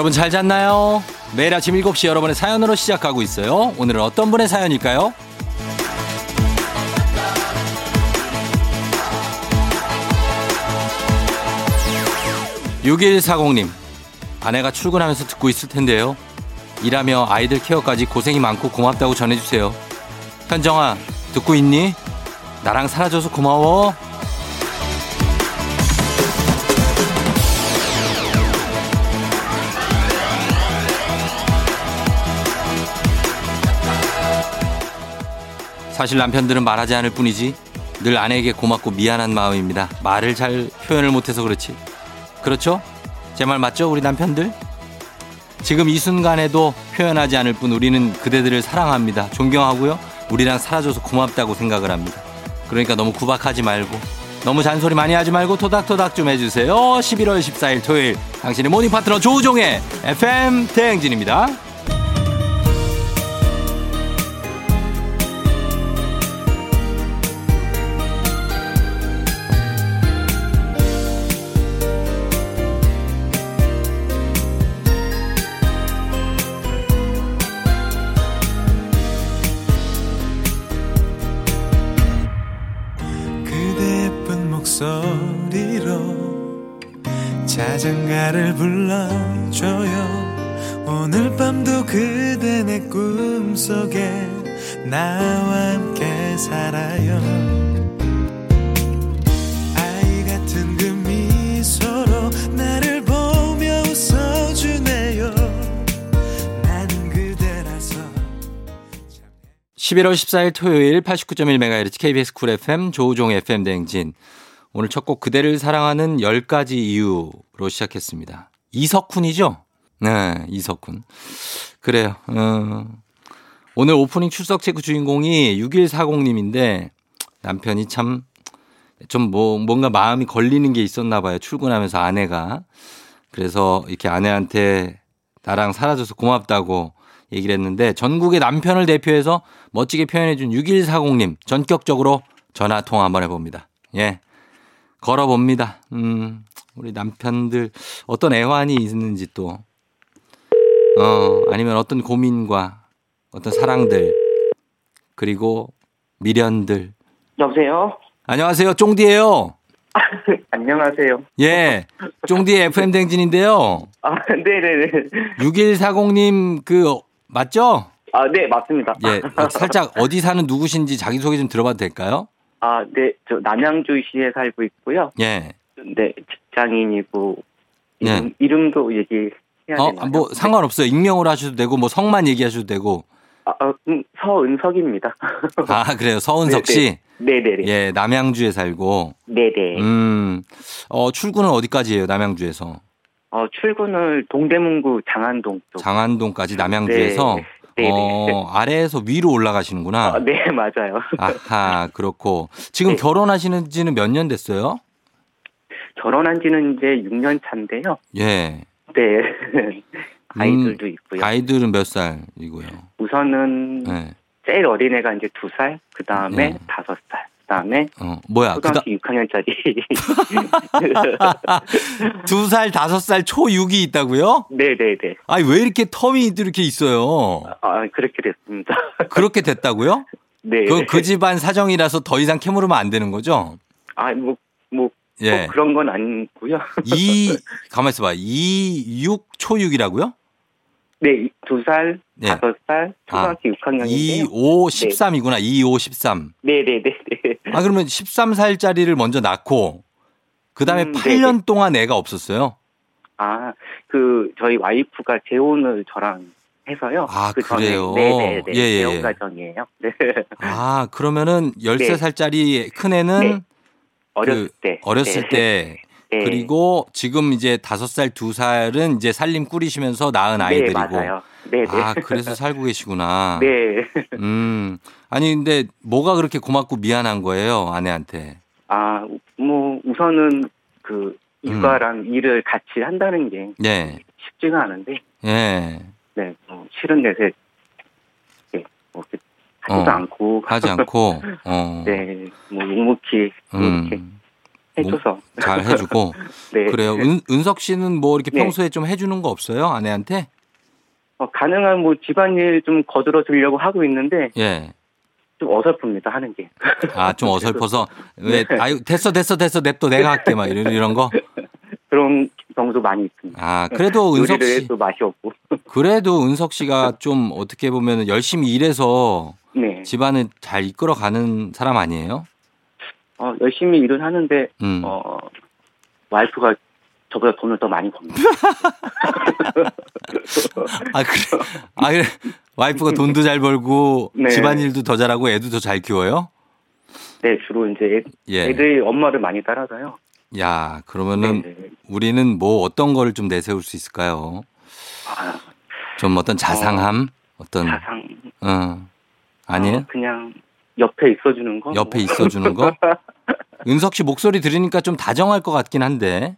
여러분 잘 잤나요? 매일 아침 7시 여러분의 사연으로 시작하고 있어요. 오늘은 어떤 분의 사연일까요? 6140님, 아내가 출근하면서 듣고 있을 텐데요. 일하며 아이들 케어까지 고생이 많고 고맙다고 전해주세요. 현정아, 듣고 있니? 나랑 살아줘서 고마워. 사실 남편들은 말하지 않을 뿐이지 늘 아내에게 고맙고 미안한 마음입니다. 말을 잘 표현을 못해서 그렇지. 그렇죠? 제 말 맞죠? 우리 남편들? 지금 이 순간에도 표현하지 않을 뿐 우리는 그대들을 사랑합니다. 존경하고요. 우리랑 살아줘서 고맙다고 생각을 합니다. 그러니까 너무 구박하지 말고 너무 잔소리 많이 하지 말고 토닥토닥 좀 해주세요. 11월 14일 토요일 당신의 모닝 파트너 조우종의 FM 대행진입니다. 11월 14일 토요일 89.1MHz KBS 쿨 FM 조우종 FM 대행진. 오늘 첫 곡 그대를 사랑하는 10가지 이유로 시작했습니다. 이석훈이죠? 네, 이석훈. 그래요. 어, 오늘 오프닝 출석 체크 주인공이 6140님인데 남편이 참 좀 뭐 뭔가 마음이 걸리는 게 있었나 봐요. 출근하면서 아내가. 그래서 이렇게 아내한테 나랑 살아줘서 고맙다고 얘기를 했는데 전국의 남편을 대표해서 멋지게 표현해준 6140님 전격적으로 전화 통화 한번 해봅니다. 예. 걸어봅니다. 음, 우리 남편들 어떤 애환이 있는지 또, 어, 아니면 어떤 고민과 어떤 사랑들, 그리고 미련들. 여보세요? 안녕하세요. 쫑디예요 안녕하세요. 예. 쫑디의 FM 댕진인데요. 아, 네네네. 6140님 그 맞죠? 아, 네, 맞습니다. 예, 살짝 어디 사는 누구신지 자기소개 좀 들어봐도 될까요? 아, 네, 저 남양주시에 살고 있고요. 예. 네, 직장인이고 이름, 예. 이름도 얘기해야 어, 되나요? 뭐 상관없어요. 익명으로 하셔도 되고 뭐 성만 얘기하셔도 되고. 아, 어, 음, 서은석입니다. 아, 그래요. 서은석 씨. 네, 네. 예, 남양주에 살고. 네, 네. 음. 어, 출근은 어디까지예요? 남양주에서? 어, 출근을 동대문구 장안동 쪽. 장안동까지 남양주에서 네. 네, 네. 어, 아래에서 위로 올라가시는구나. 어, 네, 맞아요. 아하, 그렇고. 지금 네. 결혼하시는 지는 몇 년 됐어요? 결혼한 지는 이제 6년 차인데요. 예. 네. 아이들도 음, 있고요. 아이들은 몇 살이고요? 우선은 네. 제일 어린애가 이제 2살, 그 다음에 네. 5살. 그다음에 어, 뭐야? 초등학교 그다... 6학년짜리 두 살, 다섯 살 초6이 있다고요? 네, 네, 네. 아니 왜 이렇게 텀이 이렇게 있어요? 아, 그렇게 됐습니다. 그렇게 됐다고요? 네. 그, 그 집안 사정이라서 더 이상 캐물으면 안 되는 거죠? 아, 뭐, 뭐, 예. 뭐 그런 건 아니고요. 이 가만 있어봐. 2, 6, 초6이라고요? 네, 두 살, 네. 다섯 살, 초등학교 아, 6학년인데요. 2, 5, 13이구나. 네. 2, 5, 13. 네, 네, 네, 네. 아, 그러면 13살짜리를 먼저 낳고 그다음에 음, 8년 네네. 동안 애가 없었어요? 아, 그 저희 와이프가 재혼을 저랑 해서요. 아, 그 그래요? 네, 네, 네. 예, 예. 재혼 과정이에요. 네. 아, 그러면은 13살짜리 큰 애는 네. 어렸을 그 때. 어렸을 네. 때 네. 그리고 지금 이제 다섯 살, 두 살은 이제 살림 꾸리시면서 낳은 네, 아이들이고. 네, 맞아요. 네, 네. 아, 그래서 살고 계시구나. 네. 음. 아니, 근데 뭐가 그렇게 고맙고 미안한 거예요, 아내한테? 아, 뭐, 우선은 그 육아랑 음. 일을 같이 한다는 게 네. 쉽지가 않은데. 예. 네, 뭐 실은 내세 네, 뭐 하지도 어, 않고 하지 않고 어. 네, 뭐 묵묵히 이렇게 음. 해줘서. 뭐, 잘 해주고. 네. 그래요. 은, 은석 씨는 뭐 이렇게 네. 평소에 좀 해주는 거 없어요? 아내한테? 어, 가능한 뭐 집안일 좀 거들어 주려고 하고 있는데. 예. 좀 어설픕니다, 하는 게. 아, 좀 어설퍼서. 왜, 네. 아유, 됐어, 됐어, 됐어, 냅둬, 내가 할게, 막 이런, 이런 거? 그런 경우도 많이 있습니다. 아, 그래도 은석 씨. 또 맛이 없고. 그래도 은석 씨가 좀 어떻게 보면 열심히 일해서 네. 집안을 잘 이끌어가는 사람 아니에요? 어, 열심히 일을 하는데 음. 어, 와이프가 저보다 돈을 더 많이 법니다. 아 그래, 아 그래. 와이프가 돈도 잘 벌고 네. 집안일도 더 잘하고 애도 더 잘 키워요? 네, 주로 이제 애, 예. 애들이 엄마를 많이 따라서요. 야, 그러면은 네네. 네. 우리는 뭐 어떤 거를 좀 내세울 수 있을까요? 아, 좀 어떤 자상함, 어, 떤 자상. 어. 아니에요? 어, 그냥 옆에 있어주는 거. 옆에 뭐. 있어주는 거? 은석 씨 목소리 들으니까 좀 다정할 것 같긴 한데.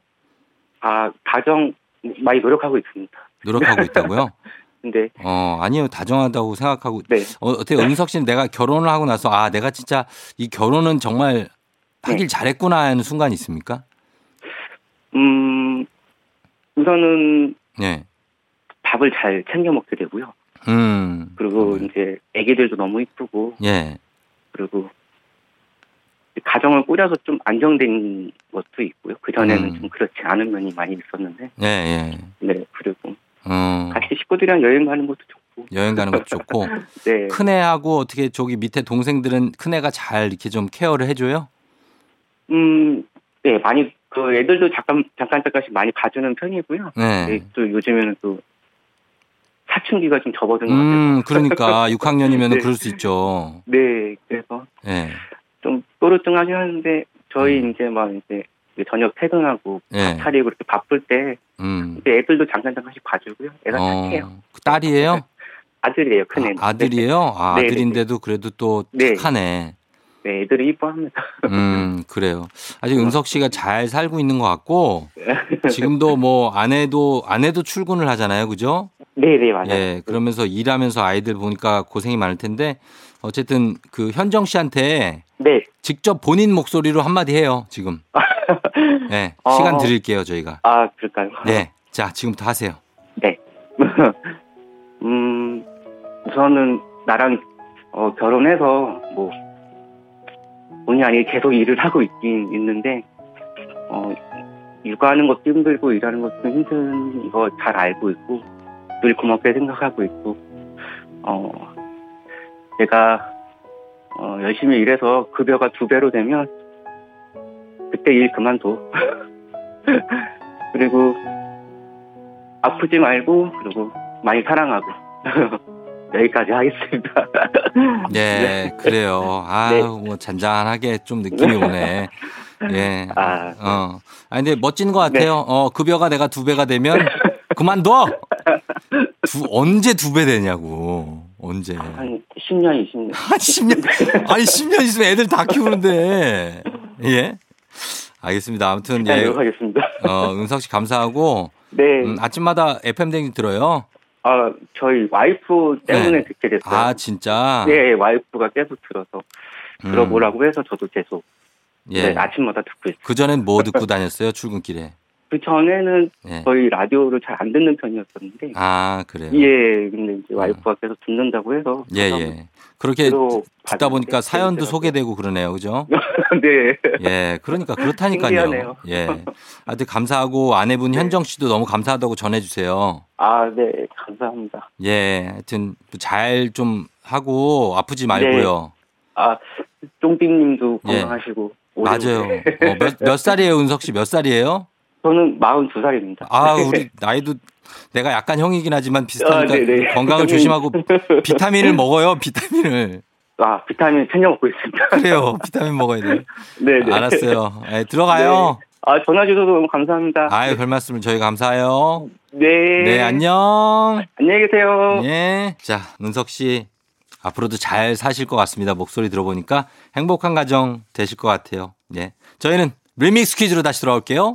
아, 다정 많이 노력하고 있습니다. 노력하고 있다고요? 근데 어 아니요 다정하다고 생각하고 네. 어, 어떻게 은석 씨는 내가 결혼을 하고 나서 아 내가 진짜 이 결혼은 정말 하길 네. 잘했구나 하는 순간이 있습니까? 음 우선은 네. 밥을 잘 챙겨 먹게 되고요. 음. 그리고 음. 이제 아기들도 너무 이쁘고. 예. 그리고 가정을 꾸려서 좀 안정된 것도 있고요. 그 전에는 음. 좀 그렇지 않은 면이 많이 있었는데. 예, 예. 네, 그리고 어. 같이 식구들이랑 여행 가는 것도 좋고. 여행 가는 것도 좋고. 네. 큰애하고 어떻게 저기 밑에 동생들은 큰애가 잘 이렇게 좀 케어를 해줘요? 음, 네, 많이 그 애들도 잠깐 잠깐 잠깐씩 많이 봐주는 편이고요. 네. 네 또 요즘에는 또 사춘기가 좀 접어든 것 음, 같아요. 그러니까 6학년이면 네. 그럴 수 있죠. 네, 그래서 네. 좀 또르뚱하긴 하는데 저희 음. 이제 막 이제 저녁 퇴근하고 네. 밥 차리고 이렇게 바쁠 때 음. 이제 애들도 잠깐 잠깐씩 봐주고요. 애가 어, 착해요. 그 딸이에요? 아들이에요, 큰애. 아, 들이에요 아, 네, 네, 아들인데도 그래도 또 착하네. 네, 애들이 이뻐합니다. 음, 그래요. 아직 은석 씨가 잘 살고 있는 것 같고, 지금도 뭐 아내도, 아내도 출근을 하잖아요. 그죠? 네, 네, 맞아요. 예, 그러면서 일하면서 아이들 보니까 고생이 많을 텐데, 어쨌든 그 현정 씨한테 네. 직접 본인 목소리로 한마디 해요, 지금. 네, 어... 시간 드릴게요, 저희가. 아, 그럴까요? 네. 자, 지금부터 하세요. 네. 음, 우선은 나랑 어, 결혼해서 뭐 본의 아니게 계속 일을 하고 있긴 있는데 어, 육아하는 것도 힘들고 일하는 것도 힘든 이거 잘 알고 있고 늘 고맙게 생각하고 있고 어, 내가 어, 열심히 일해서 급여가 두 배로 되면 그때 일 그만둬. 그리고 아프지 말고 그리고 많이 사랑하고 여기까지 하겠습니다. 네, 네. 그래요. 아, 네. 뭐 잔잔하게 좀 느낌이 오네. 예. 아, 어. 아 근데 멋진 것 같아요. 네. 어, 급여가 내가 두 배가 되면 그만둬. 두, 언제 두 배 되냐고. 언제? 한 10년, 20년. 한 10년? 아니, 10년 있으면 애들 다 키우는데. 예? 알겠습니다. 아무튼, 예. 하겠습니다. 어, 은석 씨 감사하고. 네. 음, 아침마다 FM댕진 들어요? 아, 저희 와이프 때문에 네. 듣게 됐어요. 아, 진짜? 네, 와이프가 계속 들어서 들어보라고 해서 저도 계속 예. 네, 아침마다 듣고 있어요. 그전엔 뭐 듣고 다녔어요, 출근길에? 그 전에는 예. 거의 라디오를 잘 안 듣는 편이었었는데. 아, 그래요? 예, 근데 이제 와이프가 계속 듣는다고 해서. 예, 예. 그렇게 듣다 보니까 사연도 소개되고 그러네요. 그죠? 네. 예, 그러니까 그렇다니까요. 신기하네요. 예. 하여튼 감사하고 아내분 네. 현정 씨도 너무 감사하다고 전해주세요. 아, 네. 감사합니다. 예. 하여튼 잘 좀 하고 아프지 말고요. 네. 아, 쫑삐 님도 예. 건강하시고. 예. 맞아요. 어, 몇, 몇 살이에요, 은석 씨? 몇 살이에요? 저는 42살입니다. 아, 우리 나이도 내가 약간 형이긴 하지만 비슷하니까 아, 건강을 조심하고 비타민을 먹어요, 비타민을. 아, 비타민 챙겨 먹고 있습니다. 그래요. 비타민 먹어야 돼요. 네, 네. 알았어요. 네, 들어가요. 네. 아, 전화 주셔서 너무 감사합니다. 아유, 별 말씀을 저희 감사해요. 네. 네, 안녕. 안녕히 계세요. 네. 자, 은석 씨. 앞으로도 잘 사실 것 같습니다. 목소리 들어보니까 행복한 가정 되실 것 같아요. 네. 저희는 리믹스 퀴즈로 다시 돌아올게요.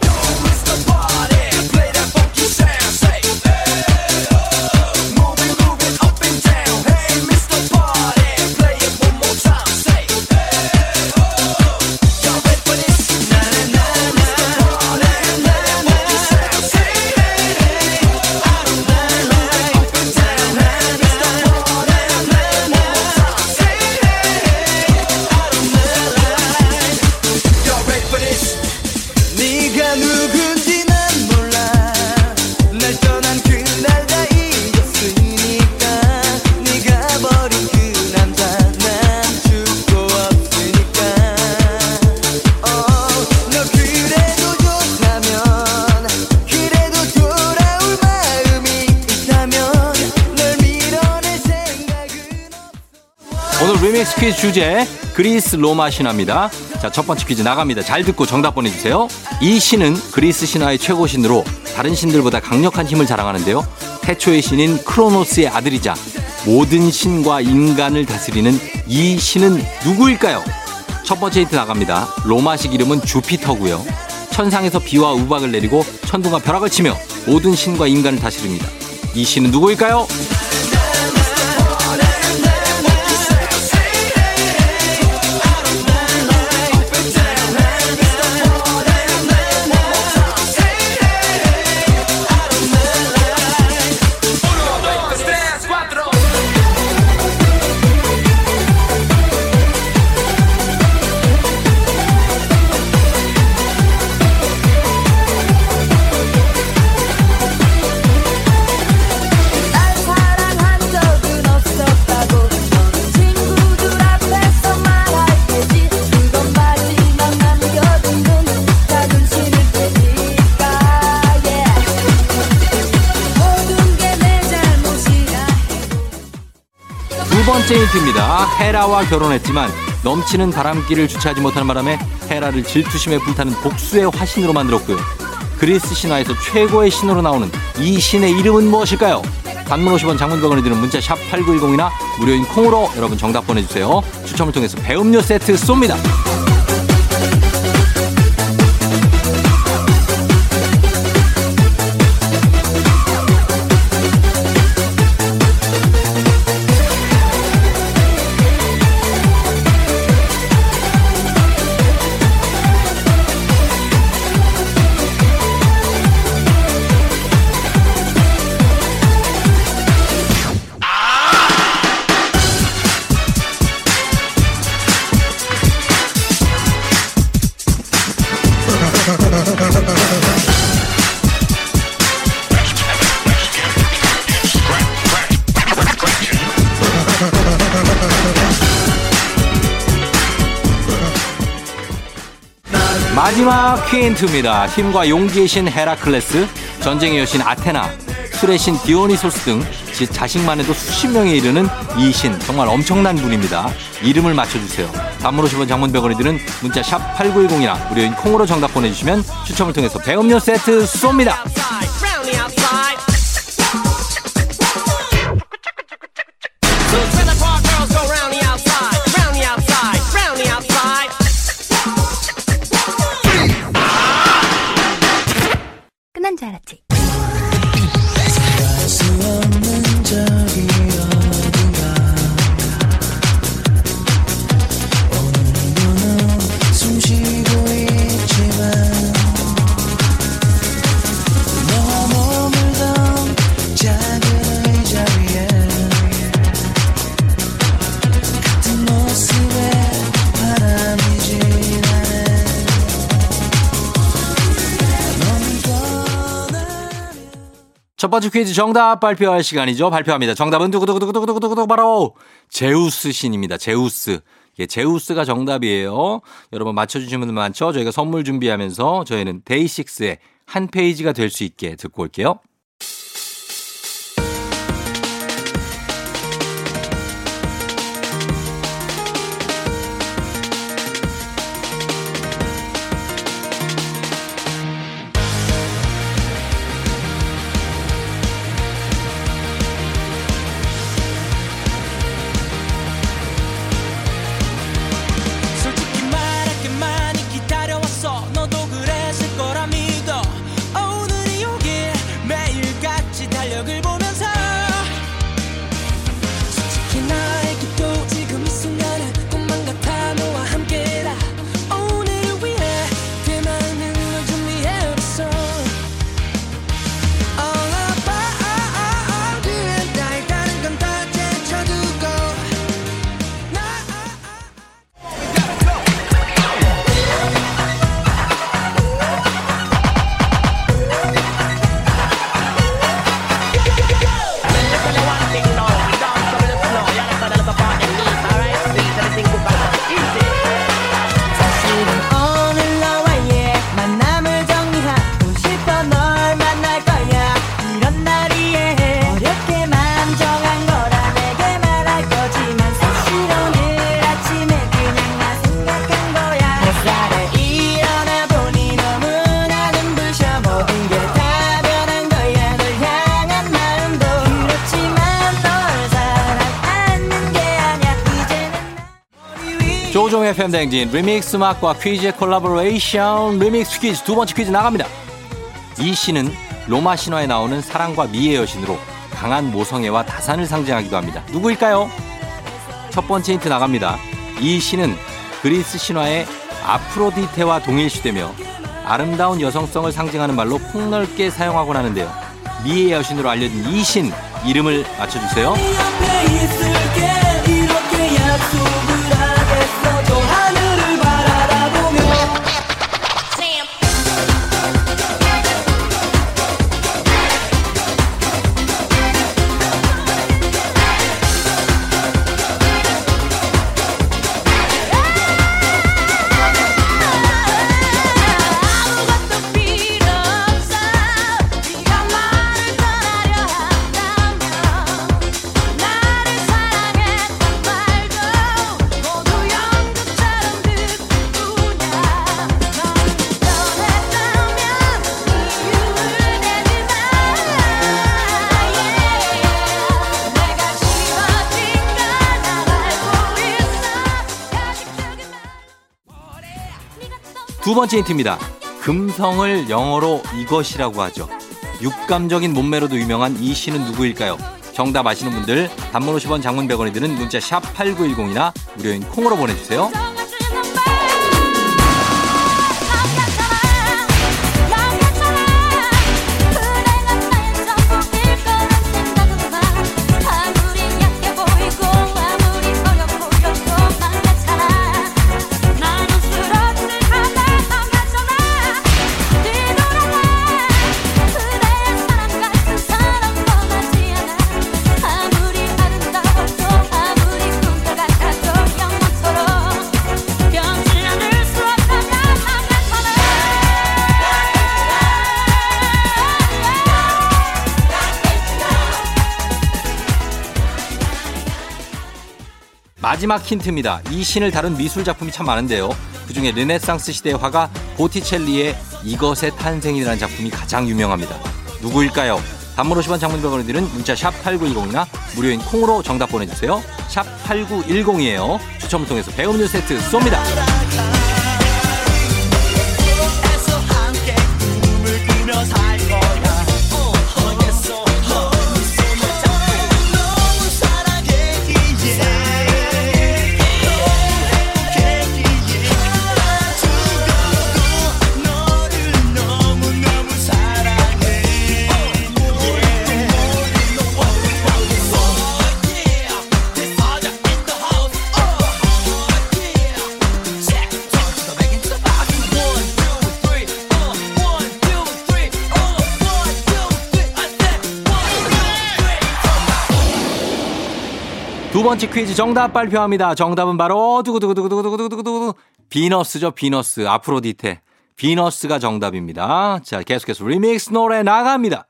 퀴즈 주제 그리스 로마 신화입니다. 자, 첫 번째 퀴즈 나갑니다. 잘 듣고 정답 보내주세요. 이 신은 그리스 신화의 최고 신으로 다른 신들보다 강력한 힘을 자랑하는데요. 태초의 신인 크로노스의 아들이자 모든 신과 인간을 다스리는 이 신은 누구일까요? 첫 번째 힌트 나갑니다. 로마식 이름은 주피터고요. 천상에서 비와 우박을 내리고 천둥과 벼락을 치며 모든 신과 인간을 다스립니다. 이 신은 누구일까요? 번째 힌트입니다. 헤라와 결혼했지만 넘치는 바람길을 주체하지 못하는 바람에 헤라를 질투심에 불타는 복수의 화신으로 만들었고요. 그리스 신화에서 최고의 신으로 나오는 이 신의 이름은 무엇일까요? 단문 50원 장문병원에 드는 문자 샵 8910이나 무료인 콩으로 여러분 정답 보내주세요. 추첨을 통해서 배음료 세트 쏩니다. 마지막 퀴인트입니다. 힘과 용기의 신 헤라클레스, 전쟁의 여신 아테나, 술의 신 디오니소스 등 지- 자식만 해도 수십 명에 이르는 이 신 정말 엄청난 분입니다. 이름을 맞춰주세요. 단문 50원 장문병원이 드는 문자 샵 8910이나 무료인 콩으로 정답 보내주시면 추첨을 통해서 배음료 세트 쏩니다. 첫 번째 퀴즈 정답 발표할 시간이죠. 발표합니다. 정답은 두구두구두구두구두구두구 바로 제우스 신입니다. 제우스. 예, 제우스가 정답이에요. 여러분 맞춰주시는 분들 많죠? 저희가 선물 준비하면서 저희는 데이식스의 한 페이지가 될 수 있게 듣고 올게요. 조우종의 FM 대행진 리믹스 음악과 퀴즈의 콜라보레이션 리믹스 퀴즈 두 번째 퀴즈 나갑니다. 이 신은 로마 신화에 나오는 사랑과 미의 여신으로 강한 모성애와 다산을 상징하기도 합니다. 누구일까요? 첫 번째 힌트 나갑니다. 이 신은 그리스 신화의 아프로디테와 동일시되며 아름다운 여성성을 상징하는 말로 폭넓게 사용하곤 하는데요. 미의 여신으로 알려진 이 신 이름을 맞춰주세요. 두 번째 힌트입니다. 금성을 영어로 이것이라고 하죠. 육감적인 몸매로도 유명한 이 시는 누구일까요? 정답 아시는 분들 단문 50원 장문 100원이 드는 문자 샵 8910이나 무료인 콩으로 보내주세요. 마지막 힌트입니다. 이 신을 다룬 미술 작품이 참 많은데요. 그중에 르네상스 시대의 화가 보티첼리의 이것의 탄생이라는 작품이 가장 유명합니다. 누구일까요? 단문 50원 장문 100원이 드는 문자 샵 8910이나 무료인 콩으로 정답 보내주세요. 샵 8910이에요. 추첨을 통해서 배음료 세트 쏩니다. 두 번째 퀴즈 정답 발표합니다. 정답은 바로 두구두구두구두구두구두구두구 비너스죠. 비너스. 아프로디테. 비너스가 정답입니다. 자, 계속해서 리믹스 노래 나갑니다.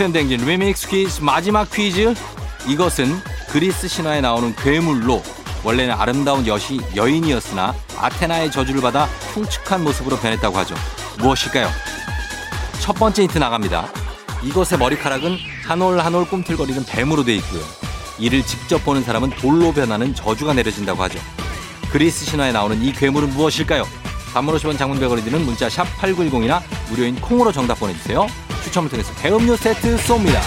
조우종의 FM 대행진 리믹스 퀴즈 마지막 퀴즈 이것은 그리스 신화에 나오는 괴물로 원래는 아름다운 여시 여인이었으나 아테나의 저주를 받아 흉측한 모습으로 변했다고 하죠 무엇일까요? 첫 번째 힌트 나갑니다 이것의 머리카락은 한 올 한 올 꿈틀거리는 뱀으로 돼 있고요 이를 직접 보는 사람은 돌로 변하는 저주가 내려진다고 하죠 그리스 신화에 나오는 이 괴물은 무엇일까요? 단문 50원 장문 100원이 드는 문자 샵 8910이나 무료인 콩으로 정답 보내주세요. 추첨을 통해서 배음료 세트 쏩니다.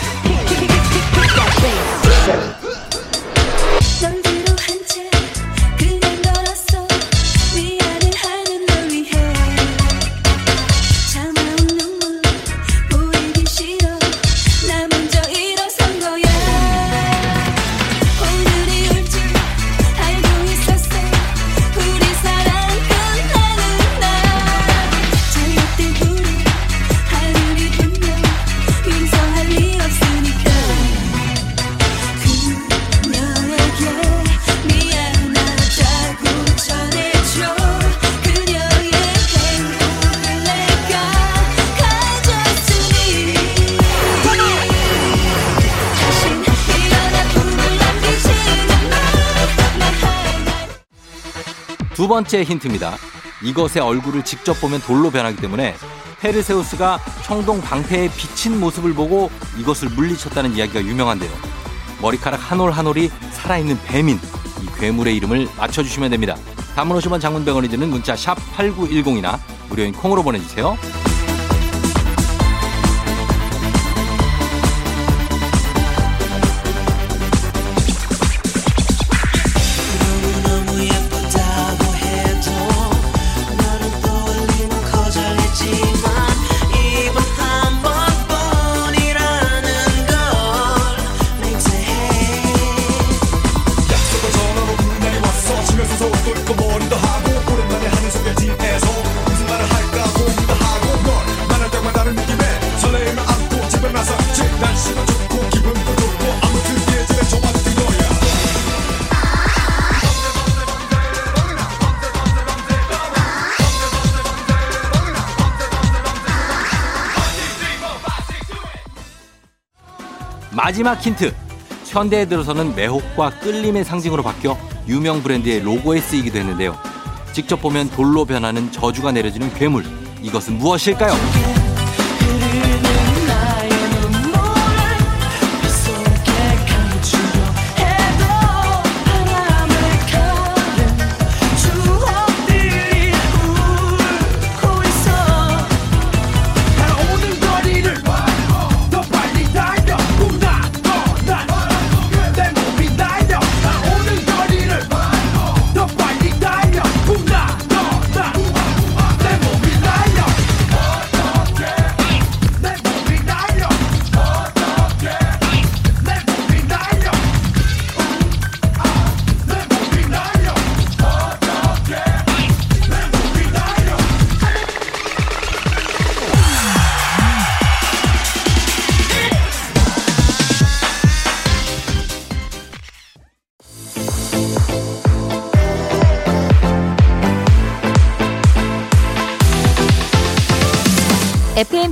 두 번째 힌트입니다. 이것의 얼굴을 직접 보면 돌로 변하기 때문에 페르세우스가 청동 방패에 비친 모습을 보고 이것을 물리쳤다는 이야기가 유명한데요. 머리카락 한 올 한 올이 살아있는 뱀인 이 괴물의 이름을 맞춰주시면 됩니다. 단문 50원 장문 100원이 드는 문자 샵 8910이나 무료인 콩으로 보내주세요. 마지막 힌트. 현대에 들어서는 매혹과 끌림의 상징으로 바뀌어 유명 브랜드의 로고에 쓰이기도 했는데요. 직접 보면 돌로 변하는 저주가 내려지는 괴물. 이것은 무엇일까요?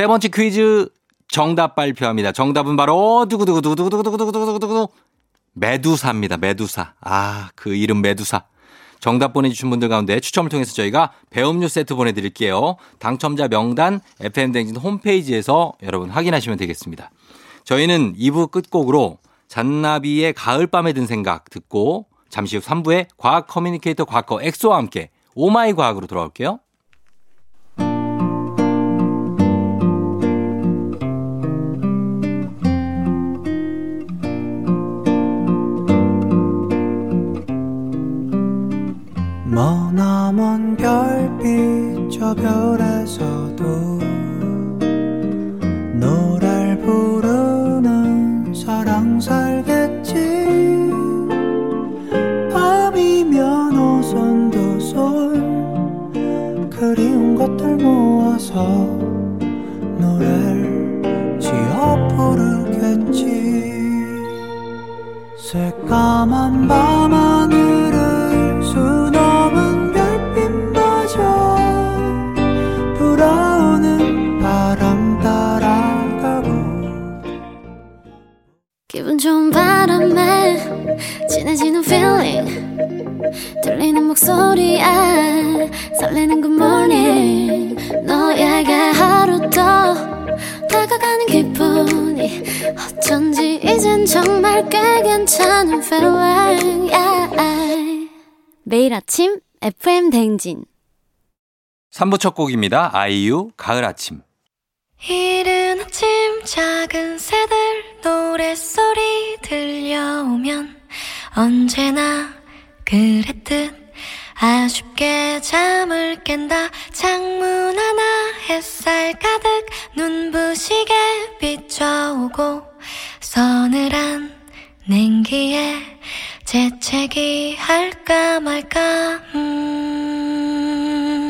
세 번째 퀴즈 정답 발표합니다. 정답은 바로 두구두구두구두구두구두구두구두구 메두사입니다. 메두사. 아, 그 이름 메두사. 정답 보내주신 분들 가운데 추첨을 통해서 저희가 배음료 세트 보내드릴게요. 당첨자 명단 FM 대행진 홈페이지에서 여러분 확인하시면 되겠습니다. 저희는 2부 끝곡으로 잔나비의 가을밤에 든 생각 듣고 잠시 후 3부에 과학 커뮤니케이터 과거 엑소와 함께 오마이 과학으로 돌아올게요. 머나먼 별빛 저 별에서도 노래를 부르는 사랑 살겠지? 밤이면 오손도손 그리운 것들 모아서 노래를 지어 부르겠지. 새까만 밤하 feeling 들리는 목소리에 설레는 good morning 너에게 하루 더 다가가는 기분이 어쩐지 이젠 정말 꽤 괜찮은 feeling yeah. 매일 아침 FM 댕진 3부 첫 곡입니다. 아이유 가을 아침. 이른 아침 작은 새들 노랫소리 들려오면 언제나 그랬듯 아쉽게 잠을 깬다. 창문 하나 햇살 가득 눈부시게 비춰오고 서늘한 냉기에 재채기 할까 말까. 음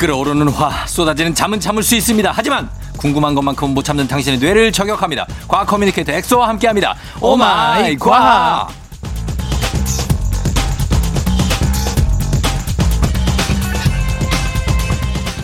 끓어오르는 화 쏟아지는 잠은 참을 수 있습니다. 하지만 궁금한 것만큼 못 참는 당신의 뇌를 저격합니다. 과학 커뮤니케이터 엑소와 함께합니다. 오마이 과학.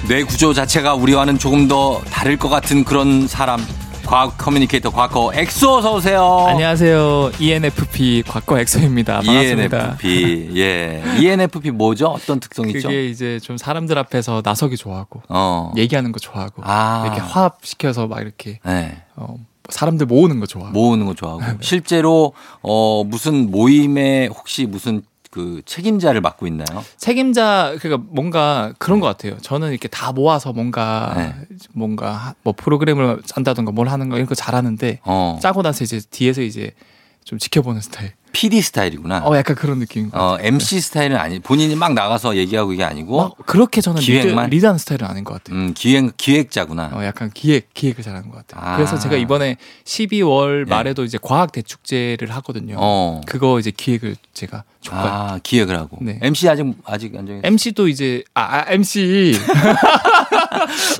뇌 구조 자체가 우리와는 조금 더 다를 것 같은 그런 사람. 과학 커뮤니케이터 과거 엑소 어서 오세요. 안녕하세요. ENFP 곽거 엑소입니다. 반갑습니다. ENFP. 예. ENFP 뭐죠? 어떤 특성 있죠? 그게 이제 좀 사람들 앞에서 나서기 좋아하고 어. 얘기하는 거 좋아하고 아. 이렇게 화합 시켜서 막 이렇게 네. 어, 사람들 모으는 거 좋아하고 모으는 거 좋아하고 실제로 어 무슨 모임에 혹시 무슨 그 책임자를 맡고 있나요? 책임자 그러니까 뭔가 그런 것 같아요. 저는 이렇게 다 모아서 뭔가 네. 뭔가 하- 뭐 프로그램을 짠다든가 뭘 하는 거 이런 거 잘하는데 어. 짜고 나서 이제 뒤에서 이제 좀 지켜보는 스타일. PD 스타일이구나. 어 약간 그런 느낌. 어, MC 스타일은 아니 본인이 막 나가서 얘기하고 이게 아니고 막 그렇게 저는 리드, 기획만? 리드하는 스타일은 아닌 것 같아요. 음, 기획 기획자구나. 어, 약간 기획 기획을 잘하는 것 같아요. 아. 그래서 제가 이번에 12월 네. 말에도 이제 과학 대축제를 하거든요. 어. 그거 이제 기획을 제가. 아, 기획을 하고. 네. MC 아직 아직 안 정했어요. MC도 이제 아, 아 MC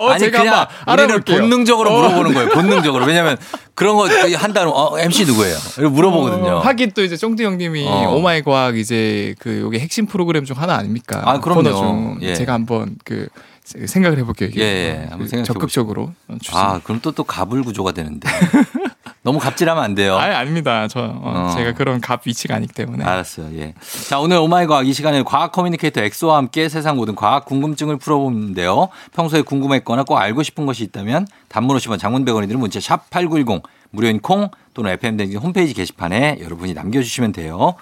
어, 아니 제가 그냥 우리는. 본능적으로 어. 물어보는 거예요. 본능적으로. 왜냐면 그런 거 한다면 어, MC 누구예요? 이렇게 물어보거든요. 어, 하긴 또 이제 쫑디 형님이 어. 오마이 과학 이제 그 요게 핵심 프로그램 중 하나 아닙니까? 아, 그럼요. 예. 제가 한번 그 생각을 해볼게요. 이게. 예, 예. 어, 한번 그 생각해 적극적으로 어, 주시면. 아, 그럼 또또 갑을 구조가 되는데. 너무 갑질하면 안 돼요. 아니 아닙니다. 저 어, 어. 제가 그런 갑 위치가 아니기 때문에. 알았어요. 예. 자, 오늘 오마이 과학 이 시간에 과학 커뮤니케이터 엑소와 함께 세상 모든 과학 궁금증을 풀어보는데요. 평소에 궁금했거나 꼭 알고 싶은 것이 있다면 단문 50원 장문 100원이 드는 문자 샵 8910 무료인 콩 또는 FM댕진 홈페이지 게시판에 여러분이 남겨주시면 돼요.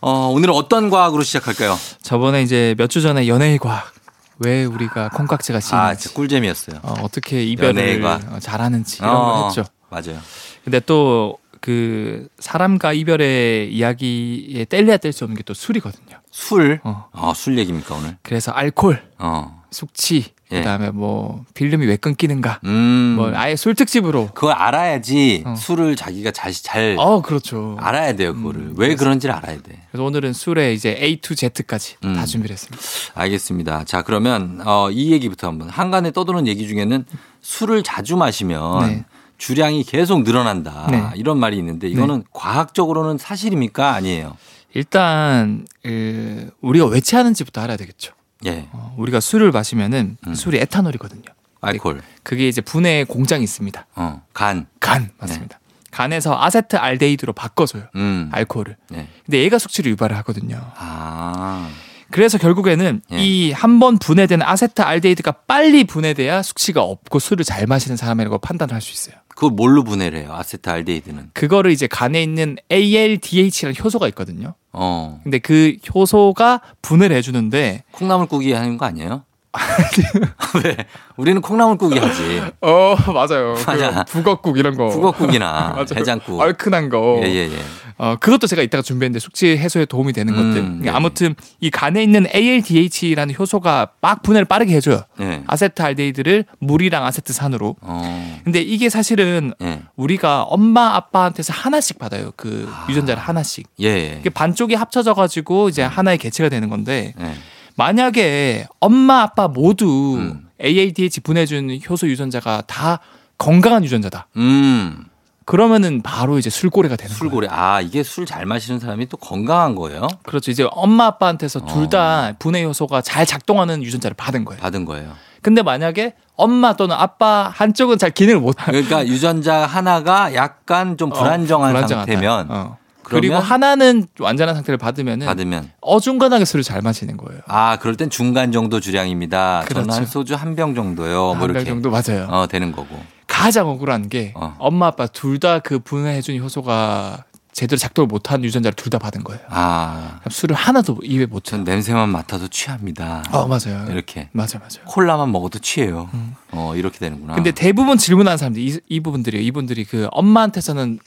어, 오늘은 어떤 과학으로 시작할까요? 저번에 이제 몇 주 전에 연애의 과학 왜 우리가 콩깍지가 아, 씌는지 진짜 꿀잼이었어요. 어, 어떻게 이별을 과학. 어, 잘하는지 이런 걸 어, 했죠. 맞아요. 근데 또 그 사람과 이별의 이야기에 뗄래야 뗄 수 없는 게 또 술이거든요. 술. 어. 어, 술 얘기입니까 오늘? 그래서 알콜, 어. 숙취, 예. 그다음에 뭐 필름이 왜 끊기는가, 음. 뭐 아예 술 특집으로. 그걸 알아야지 어. 술을 자기가 잘, 잘 어, 그렇죠. 알아야 돼요, 그거를. 음, 왜 그런지를 알아야 돼. 그래서 오늘은 술에 이제 A to Z까지 음. 다 준비를 했습니다. 알겠습니다. 자, 그러면 어, 이 얘기부터 한번. 한간에 떠도는 얘기 중에는 술을 자주 마시면 네. 주량이 계속 늘어난다. 네. 이런 말이 있는데 이거는 과학적으로는 사실입니까? 아니에요. 일단 그 우리가 왜 취하는지부터 알아야 되겠죠. 예. 어, 우리가 술을 마시면은 음. 술이 에탄올이거든요. 알콜. 그게 이제 분해 공장이 있습니다. 어, 간. 간 맞습니다. 간에서 아세트 알데히드로 바꿔줘요. 음. 알코올을. 네. 근데 얘가 숙취를 유발을 하거든요. 아. 그래서 결국에는 예. 이한 번 분해된 아세트 알데히드가 빨리 분해돼야 숙취가 없고 술을 잘 마시는 사람이라고 판단을 할 수 있어요. 그걸 뭘로 분해를 해요? 아세트알데히드는. 그거를 이제 간에 있는 ALDH라는 효소가 있거든요. 어. 근데 그 효소가 분해를 해주는데 콩나물국이 하는 거 아니에요? 왜? 우리는 콩나물국이 하지. 어 맞아요. 맞아. 그 북어국 이런 거. 북어국이나. 해장국. 얼큰한 거. 예, 예, 예. 어 그것도 제가 이따가 준비했는데 숙취 해소에 도움이 되는 음, 것들. 네. 아무튼 이 간에 있는 ALDH라는 효소가 막 분해를 빠르게 해줘요. 예. 아세트알데히드를 물이랑 아세트산으로. 어. 근데 이게 사실은 예. 우리가 엄마 아빠한테서 하나씩 받아요. 그 아. 유전자를 하나씩. 예, 예. 반쪽이 합쳐져 가지고 이제 하나의 개체가 되는 건데 예. 만약에 엄마 아빠 모두 음. AADH 분해준 효소 유전자가 다 건강한 유전자다. 음. 그러면은 바로 이제 술고래가 되는 거예요. 술고래. 아, 이게 술 잘 마시는 사람이 또 건강한 거예요? 그렇죠. 이제 엄마 아빠한테서 어. 둘다 분해 효소가 잘 작동하는 유전자를 받은 거예요. 받은 거예요. 근데 만약에 엄마 또는 아빠 한쪽은 잘 기능을 못 하. 그러니까 유전자 하나가 약간 좀 불안정한 불안정하다. 상태면 어. 그리고 하나는 완전한 상태를 받으면은 받으면 어중간하게 술을 잘 마시는 거예요. 아, 그럴 땐 중간 정도 주량입니다. 저는 그렇죠. 한 소주 한 병 정도요. 뭐한병 이렇게 정도 맞아요. 어, 되는 거고. 가장 억울한 게 어. 엄마 아빠 둘 다 그 분해해준 효소가 제대로 작동을 못한 유전자를 둘 다 받은 거예요. 아, 술을 하나도 입에 못 쳐. 전 냄새만 맡아도 취합니다. 어 맞아요. 이렇게 맞아 맞아. 콜라만 먹어도 취해요. 음. 어, 이렇게 되는구나. 근데 대부분 질문하는 사람들 이 이, 이 부분들이에요. 이분들이 그 엄마한테서는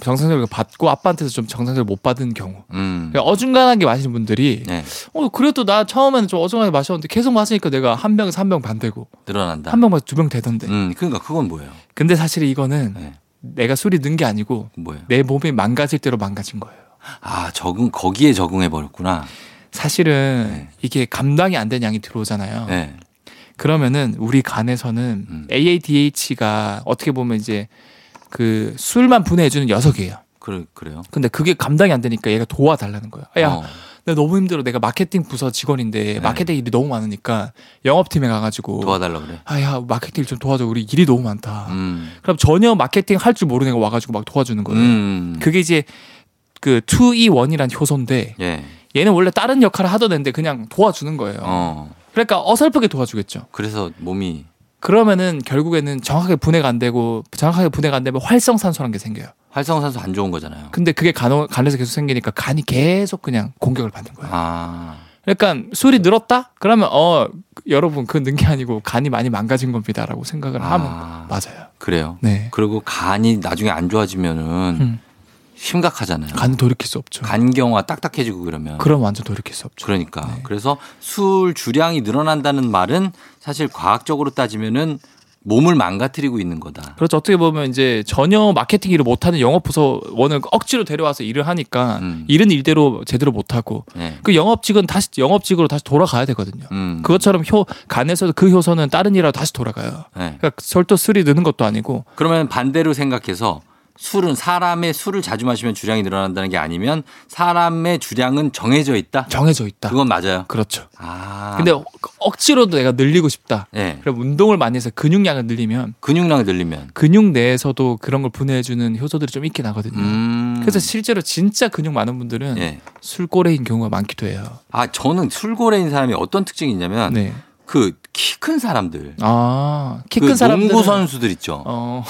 정상적으로 받고 아빠한테서 좀 정상적으로 못 받은 경우. 음. 그러니까 어중간하게 마시는 분들이 네, 어 그래도 나 처음에는 좀 어중간하게 마셨는데 계속 마시니까 내가 한 병에서 한 병 반 되고 늘어난다. 한병 마서 두병 되던데. 음, 그러니까 그건 뭐예요? 근데 사실 이거는 네. 내가 술이 는 게 아니고 뭐예요? 내 몸이 망가질 대로 망가진 거예요. 아, 적응 거기에 적응해 버렸구나. 사실은 네. 이게 감당이 안 된 양이 들어오잖아요. 네. 그러면은 우리 간에서는 음. AADH가 어떻게 보면 이제 그 술만 분해해주는 녀석이에요. 그래 그래요. 근데 그게 감당이 안 되니까 얘가 도와달라는 거예요. 야, 어. 나 너무 힘들어. 내가 마케팅 부서 직원인데 네. 마케팅 일이 너무 많으니까 영업팀에 가가지고 도와달라 그래. 아야 마케팅 일좀 도와줘. 우리 일이 너무 많다. 음. 그럼 전혀 마케팅 할 줄 모르는 애가 와가지고 막 도와주는 거예요. 음. 그게 이제 그 2E1이란 효소인데 예. 얘는 원래 다른 역할을 하던 애인데 그냥 도와주는 거예요. 어. 그러니까 어설프게 도와주겠죠. 그래서 몸이 그러면은 결국에는 정확하게 분해가 안 되고 정확하게 분해가 안 되면 활성산소라는 게 생겨요. 활성산소 안 좋은 거잖아요. 근데 그게 간, 간에서 계속 생기니까 간이 계속 그냥 공격을 받는 거예요. 아. 그러니까 술이 늘었다? 그러면 어 여러분 그건 는게 아니고 간이 많이 망가진 겁니다라고 생각을 하면 아. 맞아요. 그래요. 네. 그리고 간이 나중에 안 좋아지면은 음. 심각하잖아요. 간 돌이킬 수 없죠. 간경화 딱딱해지고 그러면. 그럼 완전 돌이킬 수 없죠. 그러니까 네. 그래서 술 주량이 늘어난다는 말은 사실 과학적으로 따지면은 몸을 망가뜨리고 있는 거다. 그렇죠. 어떻게 보면 이제 전혀 마케팅 일을 못하는 영업 부서원을 억지로 데려와서 일을 하니까 음. 일은 일대로 제대로 못하고 네. 그 영업직은 다시 영업직으로 다시 돌아가야 되거든요. 음. 그것처럼 효 간에서도 그 효소는 다른 일하러 다시 돌아가요. 네. 그러니까 절도 술이 느는 것도 아니고 그러면 반대로 생각해서 술은 사람의 술을 자주 마시면 주량이 늘어난다는 게 아니면 사람의 주량은 정해져 있다. 정해져 있다. 그건 맞아요. 그렇죠. 아. 근데 억지로도 내가 늘리고 싶다. 네. 그럼 운동을 많이 해서 근육량을 늘리면 근육량이 늘리면 근육 내에서도 그런 걸 분해해주는 효소들이 좀 있긴 하거든요. 음. 그래서 실제로 진짜 근육 많은 분들은 예. 술고래인 경우가 많기도 해요. 아 저는 술고래인 사람이 어떤 특징이 있냐면 네. 그키큰 사람들, 아, 키큰 그 사람들 농구 선수들 있죠. 어,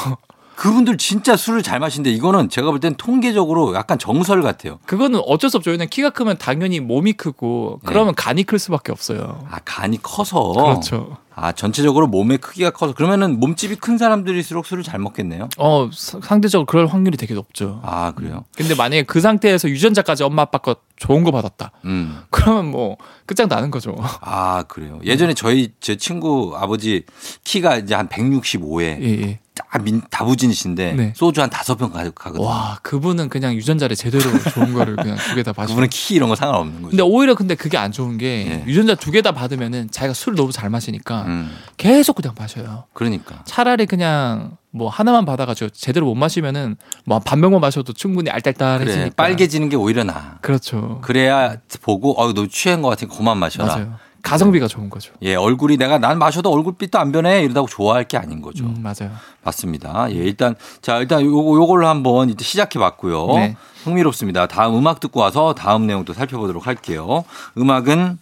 그분들 진짜 술을 잘 마시는데 이거는 제가 볼 땐 통계적으로 약간 정설 같아요. 그거는 어쩔 수 없죠. 왜냐면 키가 크면 당연히 몸이 크고 그러면 간이 클 수밖에 없어요. 아 간이 커서 그렇죠. 아, 전체적으로 몸의 크기가 커서 그러면은 몸집이 큰 사람들일수록 술을 잘 먹겠네요. 어 사- 상대적으로 그럴 확률이 되게 높죠. 아, 그래요? 근데 만약에 그 상태에서 유전자까지 엄마 아빠 거 좋은 거 받았다. 음. 그러면 뭐 끝장 나는 거죠. 아, 그래요. 예전에 저희 제 친구 아버지 키가 이제 한 165에 예, 예. 딱 민, 다부진이신데 네. 소주 한 다섯 병 가- 가거든요. 와, 그분은 그냥 유전자를 제대로 좋은 거를 그냥 두 개 다 받으 그분은 키 이런 거 상관없는 거죠. 근데 오히려 근데 그게 안 좋은 게 예. 유전자 두 개 다 받으면은 자기가 술을 너무 잘 마시니까 음. 계속 그냥 마셔요. 그러니까. 차라리 그냥 뭐 하나만 받아가지고 제대로 못 마시면은 뭐 반 병만 마셔도 충분히 알딸딸해지니까. 그래. 빨개지는 게 오히려 나아. 그렇죠. 그래야 보고 어, 너 취한 것 같으니까 그만 마셔라. 맞아요. 가성비가 좋은 거죠. 예, 얼굴이 내가 난 마셔도 얼굴빛도 안 변해 이러다고 좋아할 게 아닌 거죠. 음, 맞아요. 맞습니다. 예, 일단 자 일단 요거 요걸로 한번 이제 시작해 봤고요. 네. 흥미롭습니다. 다음 음악 듣고 와서 다음 내용도 살펴보도록 할게요. 음악은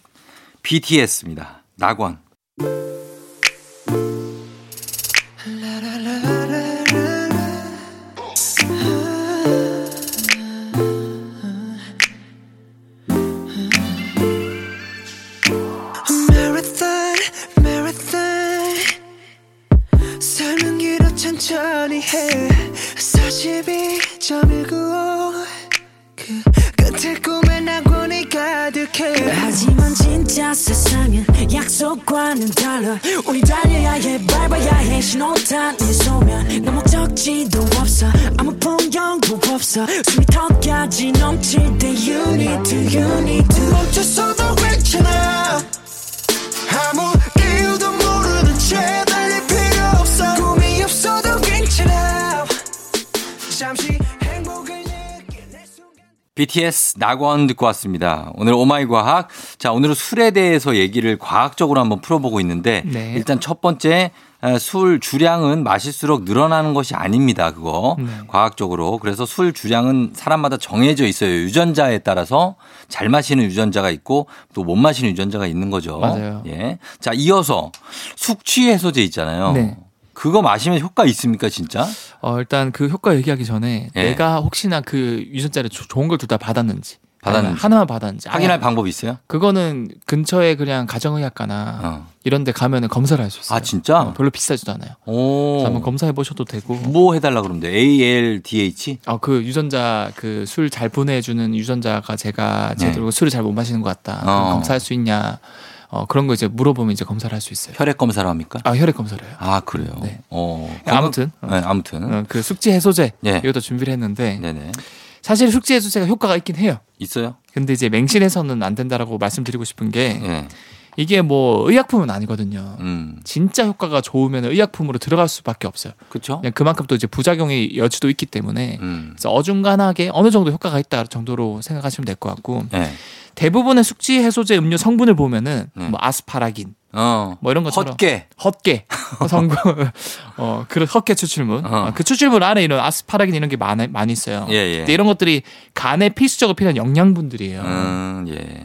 BTS입니다. 낙원. 천천히 해. 42.195. 그 끝에 꿈에 낙원이 가득해. 하지만 진짜 세상은 약속과는 달라 우리 달려야 해 밟아야 해 신호탄 내 소면 너 목적지도 없어 아무 풍경도 없어 숨이 턱까지 넘칠 때 You need to, you need to 멈췄어도 괜찮아. 아무 이유도 모르는 채 BTS 낙원 듣고 왔습니다. 오늘 오마이 과학. 자, 오늘은 술에 대해서 얘기를 과학적으로 한번 풀어보고 있는데 네. 일단 첫 번째 에, 술 주량은 마실수록 늘어나는 것이 아닙니다. 그거 네. 과학적으로 그래서 술 주량은 사람마다 정해져 있어요. 유전자에 따라서 잘 마시는 유전자가 있고 또 못 마시는 유전자가 있는 거죠. 맞아요. 예. 자 이어서 숙취 해소제 있잖아요. 네. 그거 마시면 효과 있습니까 진짜? 어, 일단 그 효과 얘기하기 전에 예. 내가 혹시나 그 유전자를 조- 좋은 걸 둘 다 받았는지. 받았는지. 하나만 받았는지. 확인할 아예 방법이 있어요? 그거는 근처에 그냥 가정의학과나 어. 이런 데 가면은 검사를 할 수 있어요. 아 진짜? 어, 별로 비싸지도 않아요. 오. 한번 검사해 보셔도 되고. 뭐 해달라 그러면 돼? ALDH? 어, 그 유전자 그 술 잘 보내주는 유전자가 제가 제대로 술을 잘 못 마시는 것 같다. 네. 어. 검사할 수 있냐? 어, 그런 거 이제 물어보면 이제 검사를 할 수 있어요. 혈액 검사를 합니까? 아 혈액 검사를 해요. 아 그래요. 네. 어. 아무튼 어. 네, 아무튼. 어, 그 숙지 해소제 예. 이것도 준비를 했는데 네네. 사실 숙지 해소제가 효과가 있긴 해요. 있어요? 근데 이제 맹신해서는 안 된다라고 말씀드리고 싶은 게 예. 이게 뭐 의약품은 아니거든요. 음. 진짜 효과가 좋으면 의약품으로 들어갈 수밖에 없어요. 그렇죠. 그만큼 또 이제 부작용의 여지도 있기 때문에 음. 그래서 어중간하게 어느 정도 효과가 있다 정도로 생각하시면 될 것 같고 예. 대부분의 숙취 해소제 음료 성분을 보면은 네. 뭐 아스파라긴 어. 뭐 이런 것처럼 헛개. 헛개 성분 어 그런 헛개 추출물 어. 어, 그 추출물 안에 이런 아스파라긴 이런 게 많이 많이 있어요. 예, 예. 이런 것들이 간에 필수적으로 필요한 영양분들이에요. 음, 예.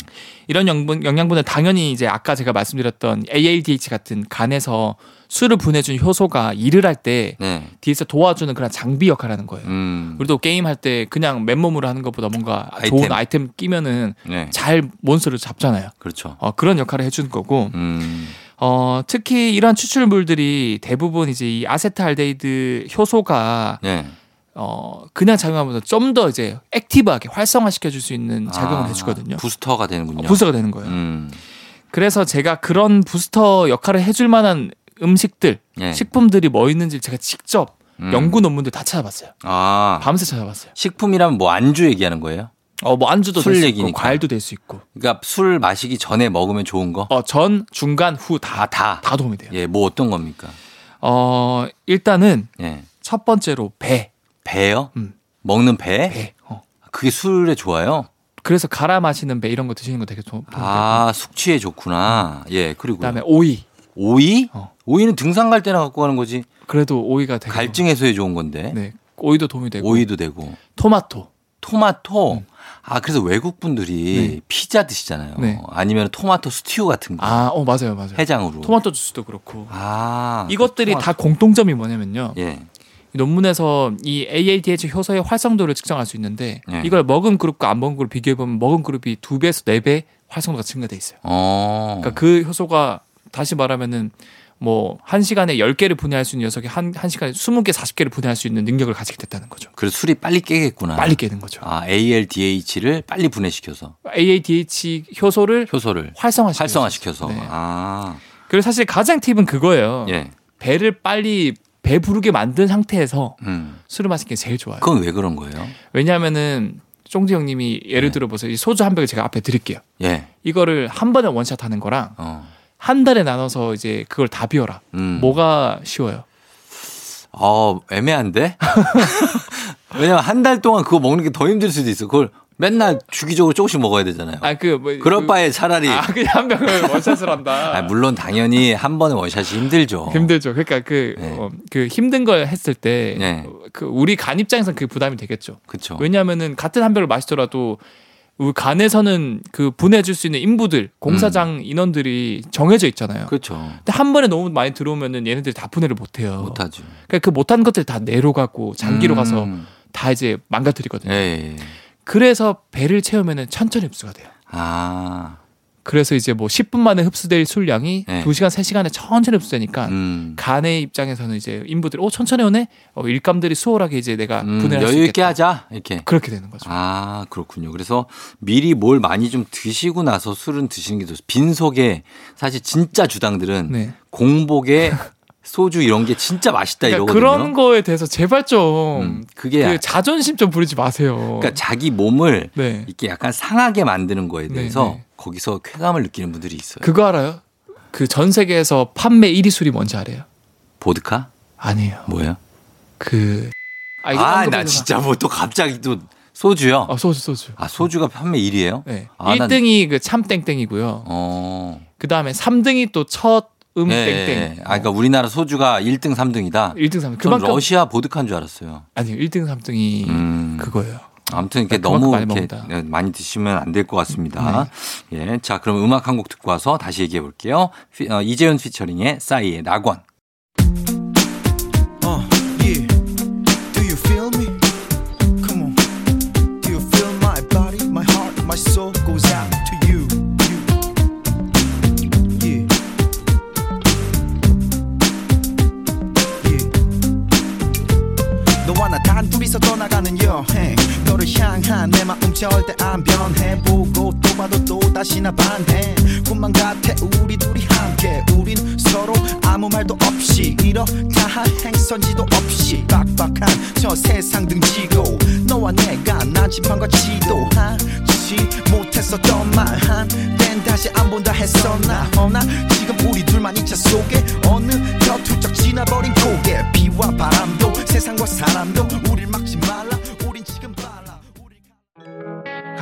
이런 영분 영양분은 당연히 이제 아까 제가 말씀드렸던 ALDH 같은 간에서 술을 보내준 효소가 일을 할때 네. 뒤에서 도와주는 그런 장비 역할을 하는 거예요. 음. 우리도 게임 할 때 그냥 맨몸으로 하는 것보다 뭔가 아이템. 좋은 아이템 끼면은 네. 잘 몬스터를 잡잖아요. 그렇죠. 어, 그런 역할을 해주는 거고, 음. 어, 특히 이러한 추출물들이 대부분 이제 이 아세트알데히드 효소가 네. 어, 그냥 작용하면서 좀 더 이제 액티브하게 활성화시켜 줄 수 있는 작용을 아, 해주거든요. 부스터가 되는군요. 어, 부스터가 되는 거예요. 음. 그래서 제가 그런 부스터 역할을 해줄 만한 음식들, 예. 식품들이 뭐 있는지 제가 직접 음. 연구 논문들 다 찾아봤어요. 아. 밤새 찾아봤어요. 식품이라면 뭐 안주 얘기하는 거예요? 어, 뭐 안주도 술될수 있고, 얘기니까. 과일도 될 수 있고, 그러니까 술 마시기 전에 먹으면 좋은 거? 어, 전, 중간, 후 다, 아, 다. 다 도움이 돼요. 예, 뭐 어떤 겁니까? 어, 일단은 예. 첫 번째로 배. 배요? 음. 먹는 배? 배. 어. 그게 술에 좋아요? 그래서 갈아 마시는 배 이런 거 드시는 거 되게 돼요. 아, 숙취에 좋구나. 예, 그리고 그다음에 오이. 오이? 어. 오이는 등산 갈 때나 갖고 가는 거지. 그래도 오이가 되게 갈증 해소에 좋은 건데. 네. 오이도 도움이 되고 오이도 되고. 토마토. 토마토. 아, 그래서 외국 분들이 네. 피자 드시잖아요. 네. 아니면 토마토 스튜 같은 거. 아, 어 맞아요, 맞아요. 해장으로. 토마토 주스도 그렇고. 아. 이것들이 토마토. 다 공통점이 뭐냐면요. 예. 이 논문에서 이 AADH 효소의 활성도를 측정할 수 있는데 네. 이걸 먹은 그룹과 안 먹은 그룹 비교해 보면 먹은 그룹이 두 배에서 네 배 활성도가 증가돼 있어요. 어. 그러니까 그 효소가 다시 말하면은 뭐 한 시간에 10개를 분해할 수 있는 녀석이 한, 한 시간에 20개, 40개를 분해할 수 있는 능력을 가지게 됐다는 거죠. 그래서 술이 빨리 깨겠구나. 빨리 깨는 거죠. 아, ALDH를 빨리 분해시켜서 AADH 효소를 효소를 활성화시켜서. 활성화시켜서. 네. 아, 그리고 사실 가장 팁은 그거예요. 예. 배를 빨리 배 부르게 만든 상태에서 음. 술을 마시는 게 제일 좋아요. 그건 왜 그런 거예요? 왜냐하면은 쫑지 형님이 예를 네. 들어 보세요. 이 소주 한 병을 제가 앞에 드릴게요. 예. 이거를 한 번에 원샷 하는 거랑 어. 한 달에 나눠서 이제 그걸 다 비워라. 음. 뭐가 쉬워요? 어, 애매한데? 왜냐면 한 달 동안 그거 먹는 게 더 힘들 수도 있어. 그걸 맨날 주기적으로 조금씩 먹어야 되잖아요. 아 그 뭐, 그럴 그- 바에 차라리. 아 그냥 한 병을 원샷을 한다. 아, 물론 당연히 한 번에 원샷이 힘들죠. 힘들죠. 그러니까 그, 네. 어, 그 힘든 걸 했을 때, 네. 그 우리 간 입장에서는 그 부담이 되겠죠. 그렇죠. 왜냐하면은 같은 한 병을 마시더라도 우리 간에서는 그 보내줄 수 있는 인부들, 공사장 인원들이 정해져 있잖아요. 음. 그렇죠. 근데 한 번에 너무 많이 들어오면은 얘네들이 다 분해를 못 해요. 못하죠. 그러니까 그 못한 것들 다 내로 가고 장기로 가서 음. 다 이제 망가뜨리거든요. 예, 예. 예. 그래서 배를 채우면은 천천히 흡수가 돼요. 아, 그래서 이제 뭐 10분 만에 흡수될 술량이 네. 2시간, 3시간에 천천히 흡수되니까 음. 간의 입장에서는 이제 인부들이 오 천천히 오네. 어, 일감들이 수월하게 이제 내가 음, 분해할 수. 있게 하자. 이렇게. 그렇게 되는 거죠. 아, 그렇군요. 그래서 미리 뭘 많이 좀 드시고 나서 술은 드시는 게 좋습니다. 빈속에 사실 진짜 주당들은 네. 공복에 소주 이런 게 진짜 맛있다 그러니까 이러거든요. 그런 거에 대해서 제발 좀 음, 그게 그 자존심 좀 부리지 마세요. 그러니까 자기 몸을 네. 이렇게 약간 상하게 만드는 거에 네, 대해서 네. 거기서 쾌감을 느끼는 분들이 있어요. 그거 알아요? 그 전 세계에서 판매 1위 술이 뭔지 알아요? 보드카? 아니에요. 뭐예요? 그 아, 아, 나 진짜 뭐 또 갑자기 또 소주요? 아, 소주 소주. 아, 소주가 판매 1위예요? 네. 아, 난- 1등이 그 참땡땡이고요. 어. 그다음에 3등이 또 첫 음 예, 땡땡. 예. 아, 그러니까 우리나라 소주가 1등, 3등이다. 1등 3등. 전 그만큼 러시아 보드카인 줄 알았어요. 아니 1등 3등이 음. 그거예요. 아무튼 이렇게 그만큼 너무 많이 이렇게. 네, 많이 드시면 안 될 것 같습니다. 예. 자, 그럼 음악 한 곡 듣고 와서 다시 얘기해 볼게요. 피- 어, 이재훈 피처링의 싸이의 낙원. 향한 내 마음 절대 안 변해. 보고 또 봐도 또 다시 나 반해. 꿈만 같아 우리 둘이 함께. 우린 서로 아무 말도 없이 이렇다 할 행선지도 없이 빡빡한 저 세상 등지고 너와 내가 나침반과 지도하지 못했었던 말한땐 다시 안 본다 했었나 허나 지금 우리 둘만 이 차 속에 어느덧 훌쩍 지나버린 고개. 비와 바람도 세상과 사람도 우릴 막지 말라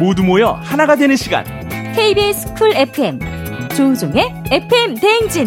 모두 모여 하나가 되는 시간. KBS 쿨 FM 조우종의 FM 대행진.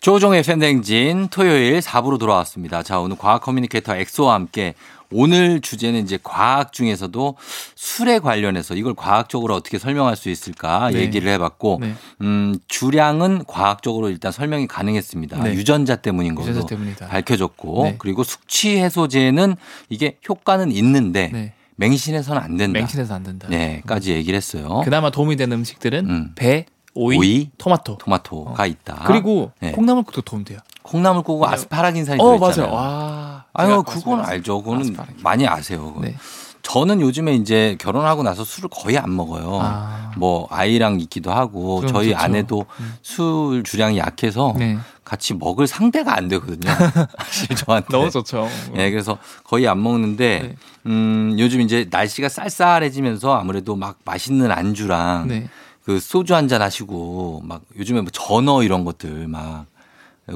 조우종의 FM 대행진 토요일 4부로 돌아왔습니다. 자, 오늘 과학 커뮤니케이터 엑소와 함께 오늘 주제는 이제 과학 중에서도 술에 관련해서 이걸 과학적으로 어떻게 설명할 수 있을까 네. 얘기를 해봤고, 네. 음, 주량은 과학적으로 일단 설명이 가능했습니다. 네. 유전자 때문인 유전자 때문이다. 밝혀졌고, 네. 그리고 숙취 해소제는 이게 효과는 있는데 네. 맹신해서는 안 된다. 맹신해서 안 된다. 네,까지 얘기를 했어요. 그나마 도움이 되는 음식들은 음. 배, 오이, 오이, 토마토. 토마토가 있다. 그리고 네. 콩나물국도 도움돼요. 콩나물국은 아스파라긴산이 어, 들어있잖아요. 맞아요. 와. 아유, 제가 그건 알죠. 그거는 아스파라긴. 많이 아세요. 네. 저는 요즘에 이제 결혼하고 나서 술을 거의 안 먹어요. 아. 뭐 아이랑 있기도 하고 저희 좋죠. 아내도 음. 술 주량이 약해서 네. 같이 먹을 상대가 안 되거든요. 사실 저한테. 너무 좋죠. 예, 그래서 거의 안 먹는데 네. 음, 요즘 이제 날씨가 쌀쌀해지면서 아무래도 막 맛있는 안주랑 네. 그 소주 한 잔 하시고 막 요즘에 뭐 전어 이런 것들 막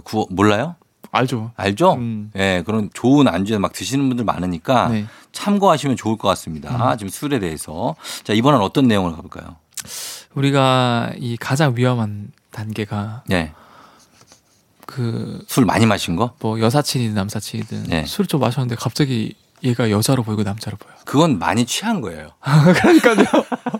구워 몰라요? 알죠. 알죠? 음. 예, 그런 좋은 안주에 막 드시는 분들 많으니까 네. 참고하시면 좋을 것 같습니다. 지금 술에 대해서. 자, 이번엔 어떤 내용을 가볼까요? 우리가 이 가장 위험한 단계가 예. 그술 많이 마신 거? 뭐 여사친이든 남사친이든 네. 술을 좀 마셨는데 갑자기 얘가 여자로 보이고 남자로 보여. 그건 많이 취한 거예요. 그러니까요.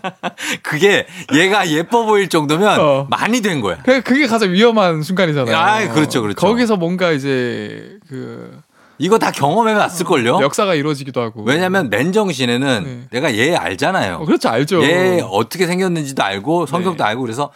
그게 얘가 예뻐 보일 정도면 어. 많이 된 거야. 그- 그게 가장 위험한 순간이잖아요. 아, 그렇죠, 그렇죠. 거기서 뭔가 이제 그 이거 다 경험해 봤을 걸요? 역사가 이루어지기도 하고. 왜냐면 맨정신에는 네. 내가 얘 알잖아요. 어, 그렇죠, 알죠. 얘 어떻게 생겼는지도 알고 성격도 네. 알고 그래서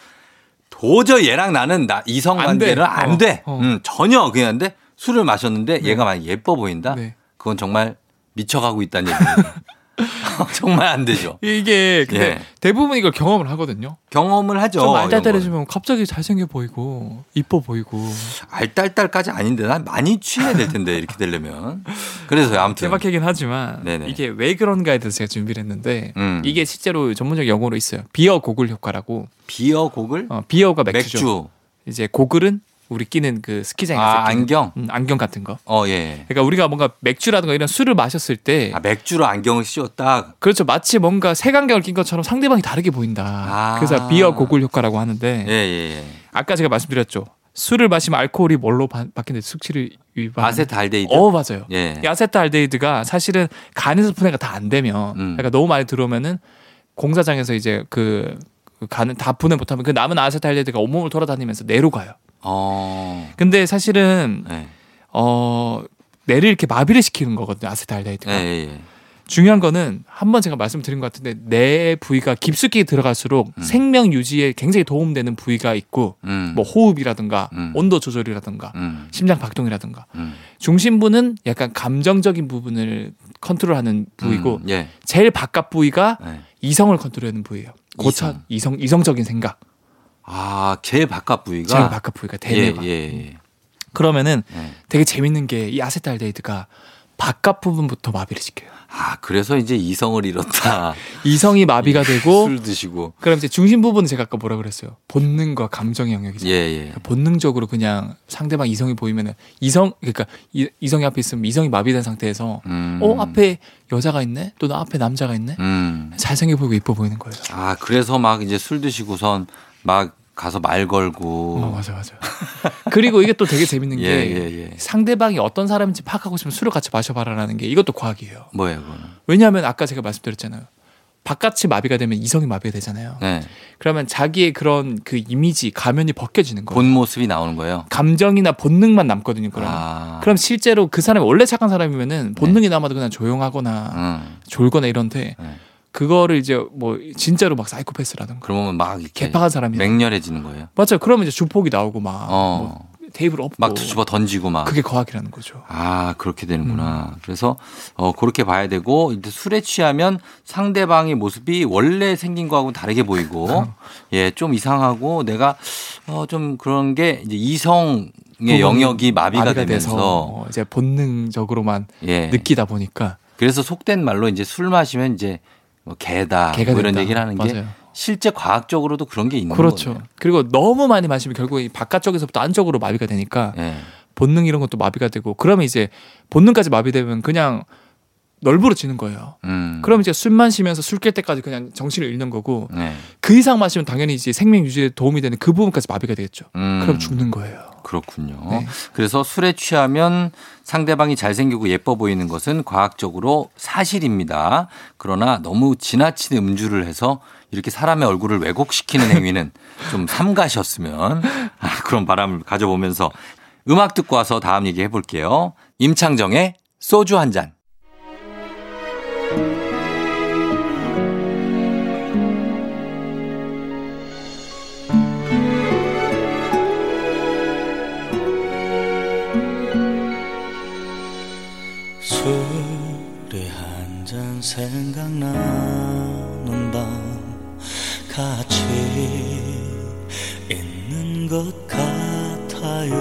도저히 얘랑 나는 나 이성 안 관계는 돼. 안 어, 돼. 어. 음, 전혀 그냥 근데 술을 마셨는데 네. 얘가 많이 예뻐 보인다. 네. 그건 정말 미쳐가고 있다는 얘기예요. 정말 안 되죠. 이게 근데 예. 대부분 이걸 경험을 하거든요. 경험을 하죠. 좀 알딸딸해지면 갑자기 잘생겨 보이고 이뻐 보이고 거. 알딸딸까지 아닌데 난 많이 취해야 될 텐데 이렇게 되려면. 그래서 아무튼 개박하긴 하지만 네네. 이게 왜 그런가에 대해서 제가 준비를 했는데 음. 이게 실제로 전문적 용어로 있어요. beer goggle 효과라고. beer goggle 어, beer가 맥주죠. 맥주. 이제 고글은 우리 끼는 그 스키장에서 아, 끼는, 안경? 음, 안경 같은 거. 어 예. 그러니까 우리가 뭔가 맥주라든가 이런 술을 마셨을 때 아 맥주로 안경을 씌웠다. 그렇죠. 마치 뭔가 색안경을 낀 것처럼 상대방이 다르게 보인다. 아. 그래서 beer goggle 효과라고 하는데 예 예. 예. 아까 제가 말씀드렸죠. 술을 마시면 알코올이 뭘로 바, 바뀌는데 숙취를 유발. 아세트알데히드. 어 맞아요. 예. 이 아세트알데히드가 사실은 간에서 분해가 다 안 되면 음. 그러니까 너무 많이 들어오면은 공사장에서 이제 그, 그 간을 다 분해 못하면 그 남은 아세트알데히드가 온몸을 돌아다니면서 뇌로 가요. 어. 근데 사실은 예. 어 뇌를 이렇게 마비를 시키는 거거든요 예, 아세트알데히드가. 예, 예. 중요한 거는 한 번 제가 말씀드린 것 같은데 뇌 부위가 깊숙이 들어갈수록 음. 생명 유지에 굉장히 도움되는 부위가 있고 음. 뭐 호흡이라든가 음. 온도 조절이라든가 음. 심장 박동이라든가 음. 중심부는 약간 감정적인 부분을 컨트롤하는 부위고 음, 예. 제일 바깥 부위가 예. 이성을 컨트롤하는 부위예요. 고차 이성. 이성 이성적인 생각 아, 제일 바깥 부위가 제일 바깥 부위가 예, 대뇌가 예, 예. 그러면은 예. 되게 재밌는 게 이 아세트알데히드가 바깥 부분부터 마비를 시켜요. 아, 그래서 이제 이성을 잃었다. 이성이 마비가 되고 술 드시고. 그럼 이제 중심 부분은 제가 아까 뭐라 그랬어요? 본능과 감정의 영역이죠. 예, 예. 본능적으로 그냥 상대방 이성이 보이면은 이성 그러니까 이, 이성이 앞에 있으면 이성이 마비된 상태에서 음. 어 앞에 여자가 있네 또는 앞에 남자가 있네 음. 잘생겨 보이고 이뻐 보이는 거예요. 아, 그래서 막 이제 술 드시고선 막 가서 말 걸고. 어 맞아 맞아. 그리고 이게 또 되게 재밌는 예, 게 예, 예. 상대방이 어떤 사람인지 파악하고 싶으면 술을 같이 마셔봐라라는 게 이것도 과학이에요. 뭐예요, 그거는? 왜냐하면 아까 제가 말씀드렸잖아요. 바깥이 마비가 되면 이성이 마비가 되잖아요. 네. 그러면 자기의 그런 그 이미지 가면이 벗겨지는 거예요. 본 모습이 나오는 거예요. 감정이나 본능만 남거든요. 그럼 아. 그럼 실제로 그 사람이 원래 착한 사람이면은 본능이 남아도 그냥 조용하거나 음. 졸거나 이런데 네. 그거를 이제 뭐 진짜로 막 사이코패스라든가 그러면 막 이렇게 개팍한 사람이 맹렬해지는 거예요. 맞아요. 그러면 이제 주폭이 나오고 막 어. 뭐 테이블 엎고 막 집어 던지고 막. 그게 과학이라는 거죠. 아, 그렇게 음. 되는구나. 그래서 어 그렇게 봐야 되고 이제 술에 취하면 상대방의 모습이 원래 생긴 거하고 다르게 보이고 예, 좀 이상하고 내가 어좀 그런 게 이제 이성의 부분이 영역이 마비가, 돼서 되면서 어, 이제 본능적으로만 예. 느끼다 보니까 그래서 속된 말로 이제 술 마시면 이제 뭐 개다 개가 뭐 이런 된다. 얘기를 하는 게 맞아요. 실제 과학적으로도 그런 게 있는 그렇죠. 거예요. 그리고 너무 많이 마시면 결국 이 바깥쪽에서부터 안쪽으로 마비가 되니까 예. 본능 이런 것도 마비가 되고 그러면 이제 본능까지 마비되면 그냥 널브러지는 거예요. 음. 그럼 이제 술 마시면서 술 깰 때까지 그냥 정신을 잃는 거고 네. 그 이상 마시면 당연히 이제 생명 유지에 도움이 되는 그 부분까지 마비가 되겠죠. 음. 그럼 죽는 거예요. 그렇군요. 네. 그래서 술에 취하면 상대방이 잘생기고 예뻐 보이는 것은 과학적으로 사실입니다. 그러나 너무 지나친 음주를 해서 이렇게 사람의 얼굴을 왜곡시키는 행위는 좀 삼가셨으면 아, 그런 바람을 가져보면서 음악 듣고 와서 다음 얘기 해볼게요. 임창정의 소주 한 잔. 한잔 생각나는 밤 같이 있는 것 같아요.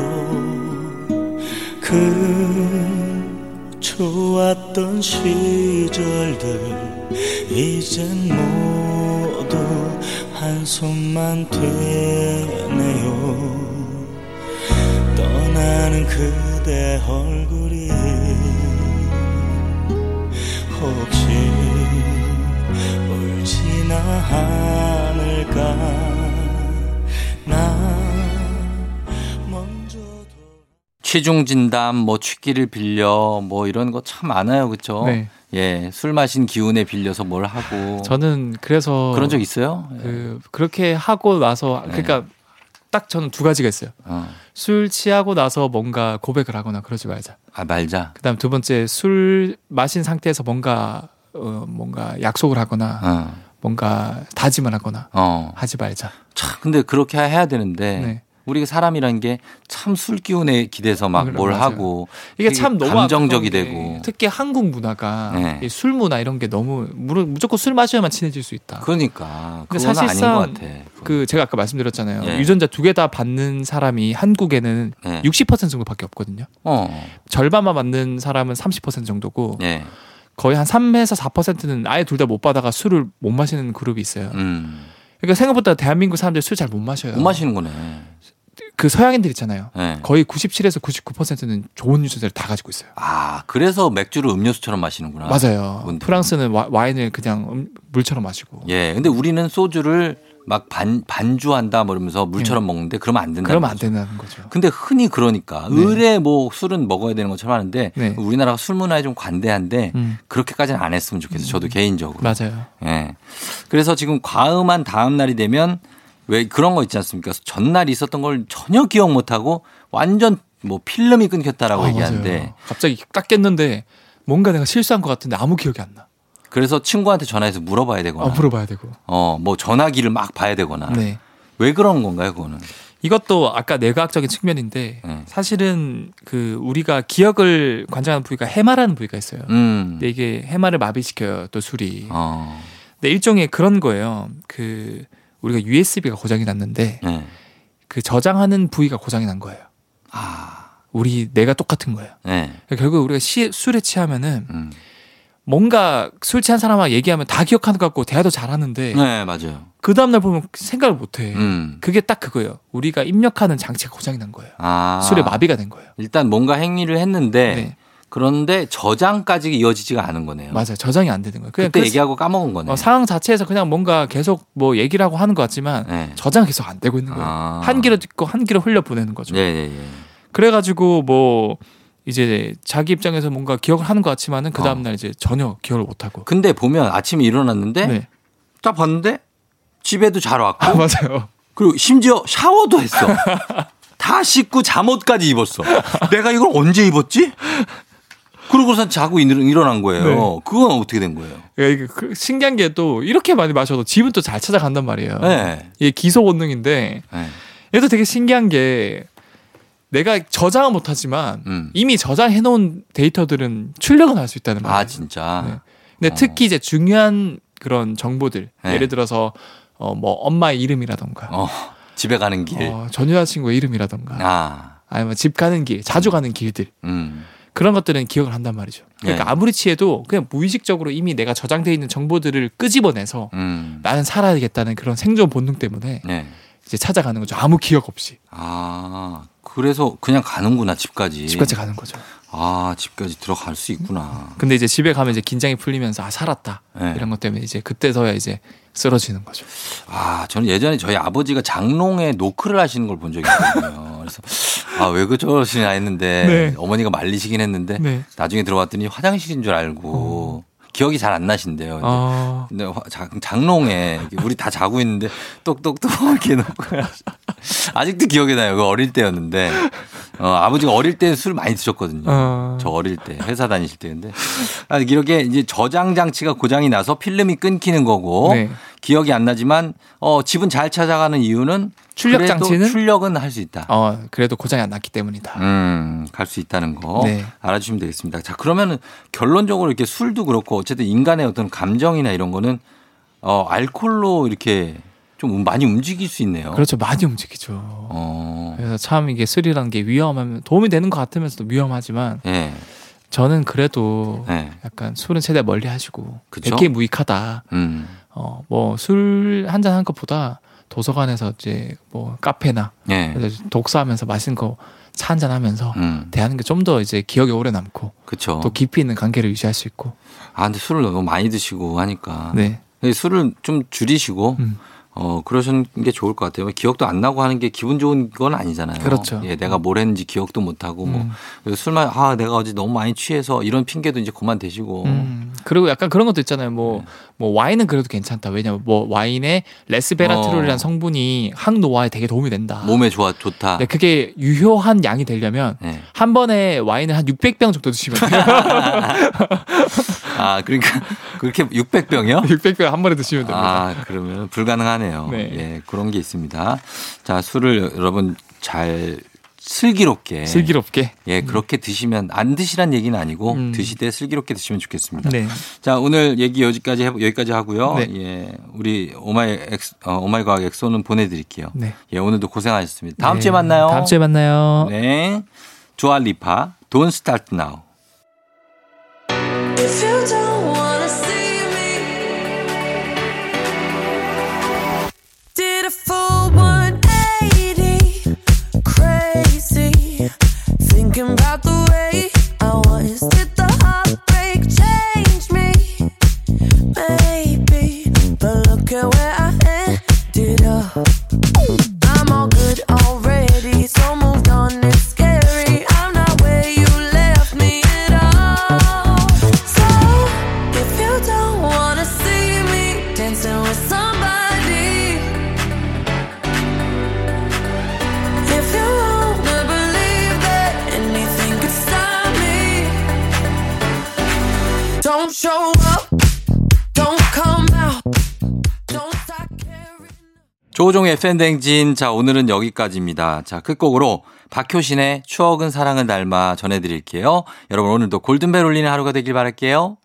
그 좋았던 시절들 이젠 모두 한숨만 되네요. 떠나는 그대 얼굴 혹시 지나 않을까 나 취중 진담, 뭐 취기를 빌려, 뭐 이런 거 참 많아요, 그렇죠? 네. 예, 술 마신 기운에 빌려서 뭘 하고. 저는 그래서 그런 적 있어요? 그 그렇게 하고 나서 그러니까 딱 저는 두 가지가 있어요. 어. 술 취하고 나서 뭔가 고백을 하거나 그러지 말자. 아 말자. 그다음 두 번째 술 마신 상태에서 뭔가 어, 뭔가 약속을 하거나 어. 뭔가 다짐을 하거나 어. 하지 말자. 참 근데 그렇게 해야 되는데 네. 우리가 사람이란 게 참 술 기운에 기대서 막뭘 맞아요. 하고 이게 참 너무 감정적이 되고 특히 한국 문화가 네. 이술 문화 이런 게 너무 무- 무조건 술 마셔야만 친해질 수 있다. 그러니까 근데 그건 사실상 아닌 것 같아. 그 제가 아까 말씀드렸잖아요. 예. 유전자 두 개 다 받는 사람이 한국에는 네. 60% 정도밖에 없거든요. 어. 절반만 맞는 사람은 30% 정도고 예. 거의 한 3에서 4%는 아예 둘 다 못 받아가 술을 못 마시는 그룹이 있어요. 음. 그러니까 생각보다 대한민국 사람들 술잘 못 마셔요. 못 마시는 거네. 그 서양인들 있잖아요. 네. 거의 97에서 99%는 좋은 유전자를 다 가지고 있어요. 아, 그래서 맥주를 음료수처럼 마시는구나. 맞아요. 그건 프랑스는 와, 와인을 그냥 음- 물처럼 마시고. 예. 근데 우리는 소주를 막 반, 반주한다 뭐 이러면서 물처럼 먹는데 그러면 안 된다. 예. 그러면 안 된다는 거죠. 근데 흔히 그러니까 네. 의뢰 뭐 술은 먹어야 되는 것처럼 하는데 네. 우리나라가 술 문화에 좀 관대한데 음. 그렇게까지는 안 했으면 좋겠어요. 저도 개인적으로. 맞아요. 예. 그래서 지금 과음한 다음 날이 되면 왜 그런 거 있지 않습니까? 전날 있었던 걸 전혀 기억 못 하고 완전 뭐 필름이 끊겼다라고 아, 얘기하는데 맞아요. 갑자기 딱 깼는데 뭔가 내가 실수한 것 같은데 아무 기억이 안 나. 그래서 친구한테 전화해서 물어봐야 되거나 어, 물어봐야 되고. 어, 뭐 전화기를 막 봐야 되거나 네. 왜 그런 건가요, 그거는? 이것도 아까 뇌과학적인 측면인데 네. 사실은 그 우리가 기억을 관장하는 부위가 해마라는 부위가 있어요. 음. 근데 이게 해마를 마비시켜요, 또 술이. 어. 근데 일종의 그런 거예요. 그 우리가 USB가 고장이 났는데 네. 그 저장하는 부위가 고장이 난 거예요. 아. 우리 뇌가 똑같은 거예요. 네. 결국 우리가 시, 술에 취하면은 음. 뭔가 술 취한 사람하고 얘기하면 다 기억하는 것 같고 대화도 잘하는데 네, 맞아요. 그 다음날 보면 생각을 못해. 음. 그게 딱 그거예요. 우리가 입력하는 장치가 고장이 난 거예요. 아. 술에 마비가 된 거예요. 일단 뭔가 행위를 했는데 네. 그런데 저장까지 이어지지가 않은 거네요. 맞아요. 저장이 안 되는 거예요. 그냥 그때 그 얘기하고 까먹은 거네. 어, 상황 자체에서 그냥 뭔가 계속 뭐 얘기를 하고 하는 것 같지만 네. 저장이 계속 안 되고 있는 거예요. 아. 한 귀로 듣고 한 귀로 흘려 보내는 거죠. 네, 네, 네. 그래가지고 뭐 이제 자기 입장에서 뭔가 기억을 하는 것 같지만은 그 다음 어. 날 이제 전혀 기억을 못 하고. 근데 보면 아침에 일어났는데 네. 딱 봤는데 집에도 잘 왔고 아 맞아요. 그리고 심지어 샤워도 했어. 다 씻고 잠옷까지 입었어. 내가 이걸 언제 입었지? 그러고선 자고 일- 일어난 거예요. 네. 그건 어떻게 된 거예요? 야, 이게 그 신기한 게 또 이렇게 많이 마셔도 집은 또 잘 찾아간단 말이에요. 네. 이게 기소 본능인데 네. 얘도 되게 신기한 게 내가 저장은 못하지만 음. 이미 저장해 놓은 데이터들은 출력은 할 수 있다는 말이에요. 아 진짜. 네. 근데 특히 이제 중요한 그런 정보들 네. 예를 들어서 어 뭐 엄마의 이름이라던가 어, 집에 가는 길. 어, 전 여자친구의 이름이라던가 아, 아니면 집 가는 길 자주 가는 길들 음, 그런 것들은 기억을 한단 말이죠. 그러니까 네. 아무리 취해도 그냥 무의식적으로 이미 내가 저장돼 있는 정보들을 끄집어내서 음, 나는 살아야겠다는 그런 생존 본능 때문에 네. 이제 찾아가는 거죠. 아무 기억 없이 아, 그래서 그냥 가는구나 집까지. 집까지 가는 거죠. 아, 집까지 들어갈 수 있구나. 근데 이제 집에 가면 이제 긴장이 풀리면서 아 살았다 네. 이런 것 때문에 이제 그때서야 이제 쓰러지는 거죠. 아, 저는 예전에 저희 아버지가 장롱에 노크를 하시는 걸 본 적이 있거든요. 그래서 아, 왜 그러시나 했는데 네. 어머니가 말리시긴 했는데 네. 나중에 들어봤더니 화장실인 줄 알고 기억이 잘 안 나신대요. 근데, 아 근데 장, 장롱에 우리 다 자고 있는데 똑똑똑 이렇게 놓고 아직도 기억이 나요. 그 어릴 때였는데 어, 아버지가 어릴 때 술 많이 드셨거든요. 어. 저 어릴 때 회사 다니실 때인데 아, 이렇게 이제 저장 장치가 고장이 나서 필름이 끊기는 거고 네. 기억이 안 나지만 어 집은 잘 찾아가는 이유는 출력 장치는? 출력은 할 수 있다. 어, 그래도 고장이 안 났기 때문이다. 음, 갈 수 있다는 거 네. 알아주시면 되겠습니다. 자, 그러면은 결론적으로 이렇게 술도 그렇고 어쨌든 인간의 어떤 감정이나 이런 거는 어, 알코올로 이렇게 좀 많이 움직일 수 있네요. 그렇죠. 많이 움직이죠. 어, 그래서 참 이게 술이라는 게 위험하면 도움이 되는 것 같으면서도 위험하지만 예. 저는 그래도 네. 약간 술은 최대 한 멀리 하시고? 백기 무익하다. 음. 어, 뭐 술 한 잔 한 것보다 도서관에서 이제 뭐 카페나 예. 그래서 독서하면서 맛있는 거 차 한잔 하면서 음. 대하는 게 좀 더 이제 기억에 오래 남고 그쵸. 또 깊이 있는 관계를 유지할 수 있고 아, 근데 술을 너무 많이 드시고 하니까. 네. 술을 좀 줄이시고 음. 어 그러시는 게 좋을 것 같아요. 기억도 안 나고 하는 게 기분 좋은 건 아니잖아요. 그렇죠. 예, 내가 뭘 했는지 기억도 못 하고 뭐 음. 술만 아 내가 어제 너무 많이 취해서 이런 핑계도 이제 그만 대시고 음, 그리고 약간 그런 것도 있잖아요. 뭐, 뭐 와인은 그래도 괜찮다. 왜냐면 뭐 와인에 레스베라트롤이라는 어. 성분이 항노화에 되게 도움이 된다. 몸에 좋아 좋다. 네, 그게 유효한 양이 되려면 네. 한 번에 와인을 한 600병 정도 드시면 돼요. 아 그러니까 그렇게 600병이요? 600병 한 번에 드시면 됩니다. 아, 그러면 불가능하네 요. 네. 예, 그런 게 있습니다. 자, 술을 여러분 잘 슬기롭게. 슬기롭게. 예, 그렇게 드시면 안 드시란 얘기는 아니고 음. 드시되 슬기롭게 드시면 좋겠습니다. 네. 자, 오늘 얘기 여기까지 해, 여기까지 하고요. 네. 예, 우리 오마이 엑스, 어, 오마이 과학 엑소는 보내드릴게요. 네. 예, 오늘도 고생하셨습니다. 다음 네. 주에 만나요. 다음 주에 만나요. 네. 두아 리파, Don't Start Now. Thinking about the 조종의 팬댕진. 자, 오늘은 여기까지입니다. 자, 끝곡으로 박효신의 추억은 사랑은 닮아 전해드릴게요. 여러분, 오늘도 골든벨 울리는 하루가 되길 바랄게요.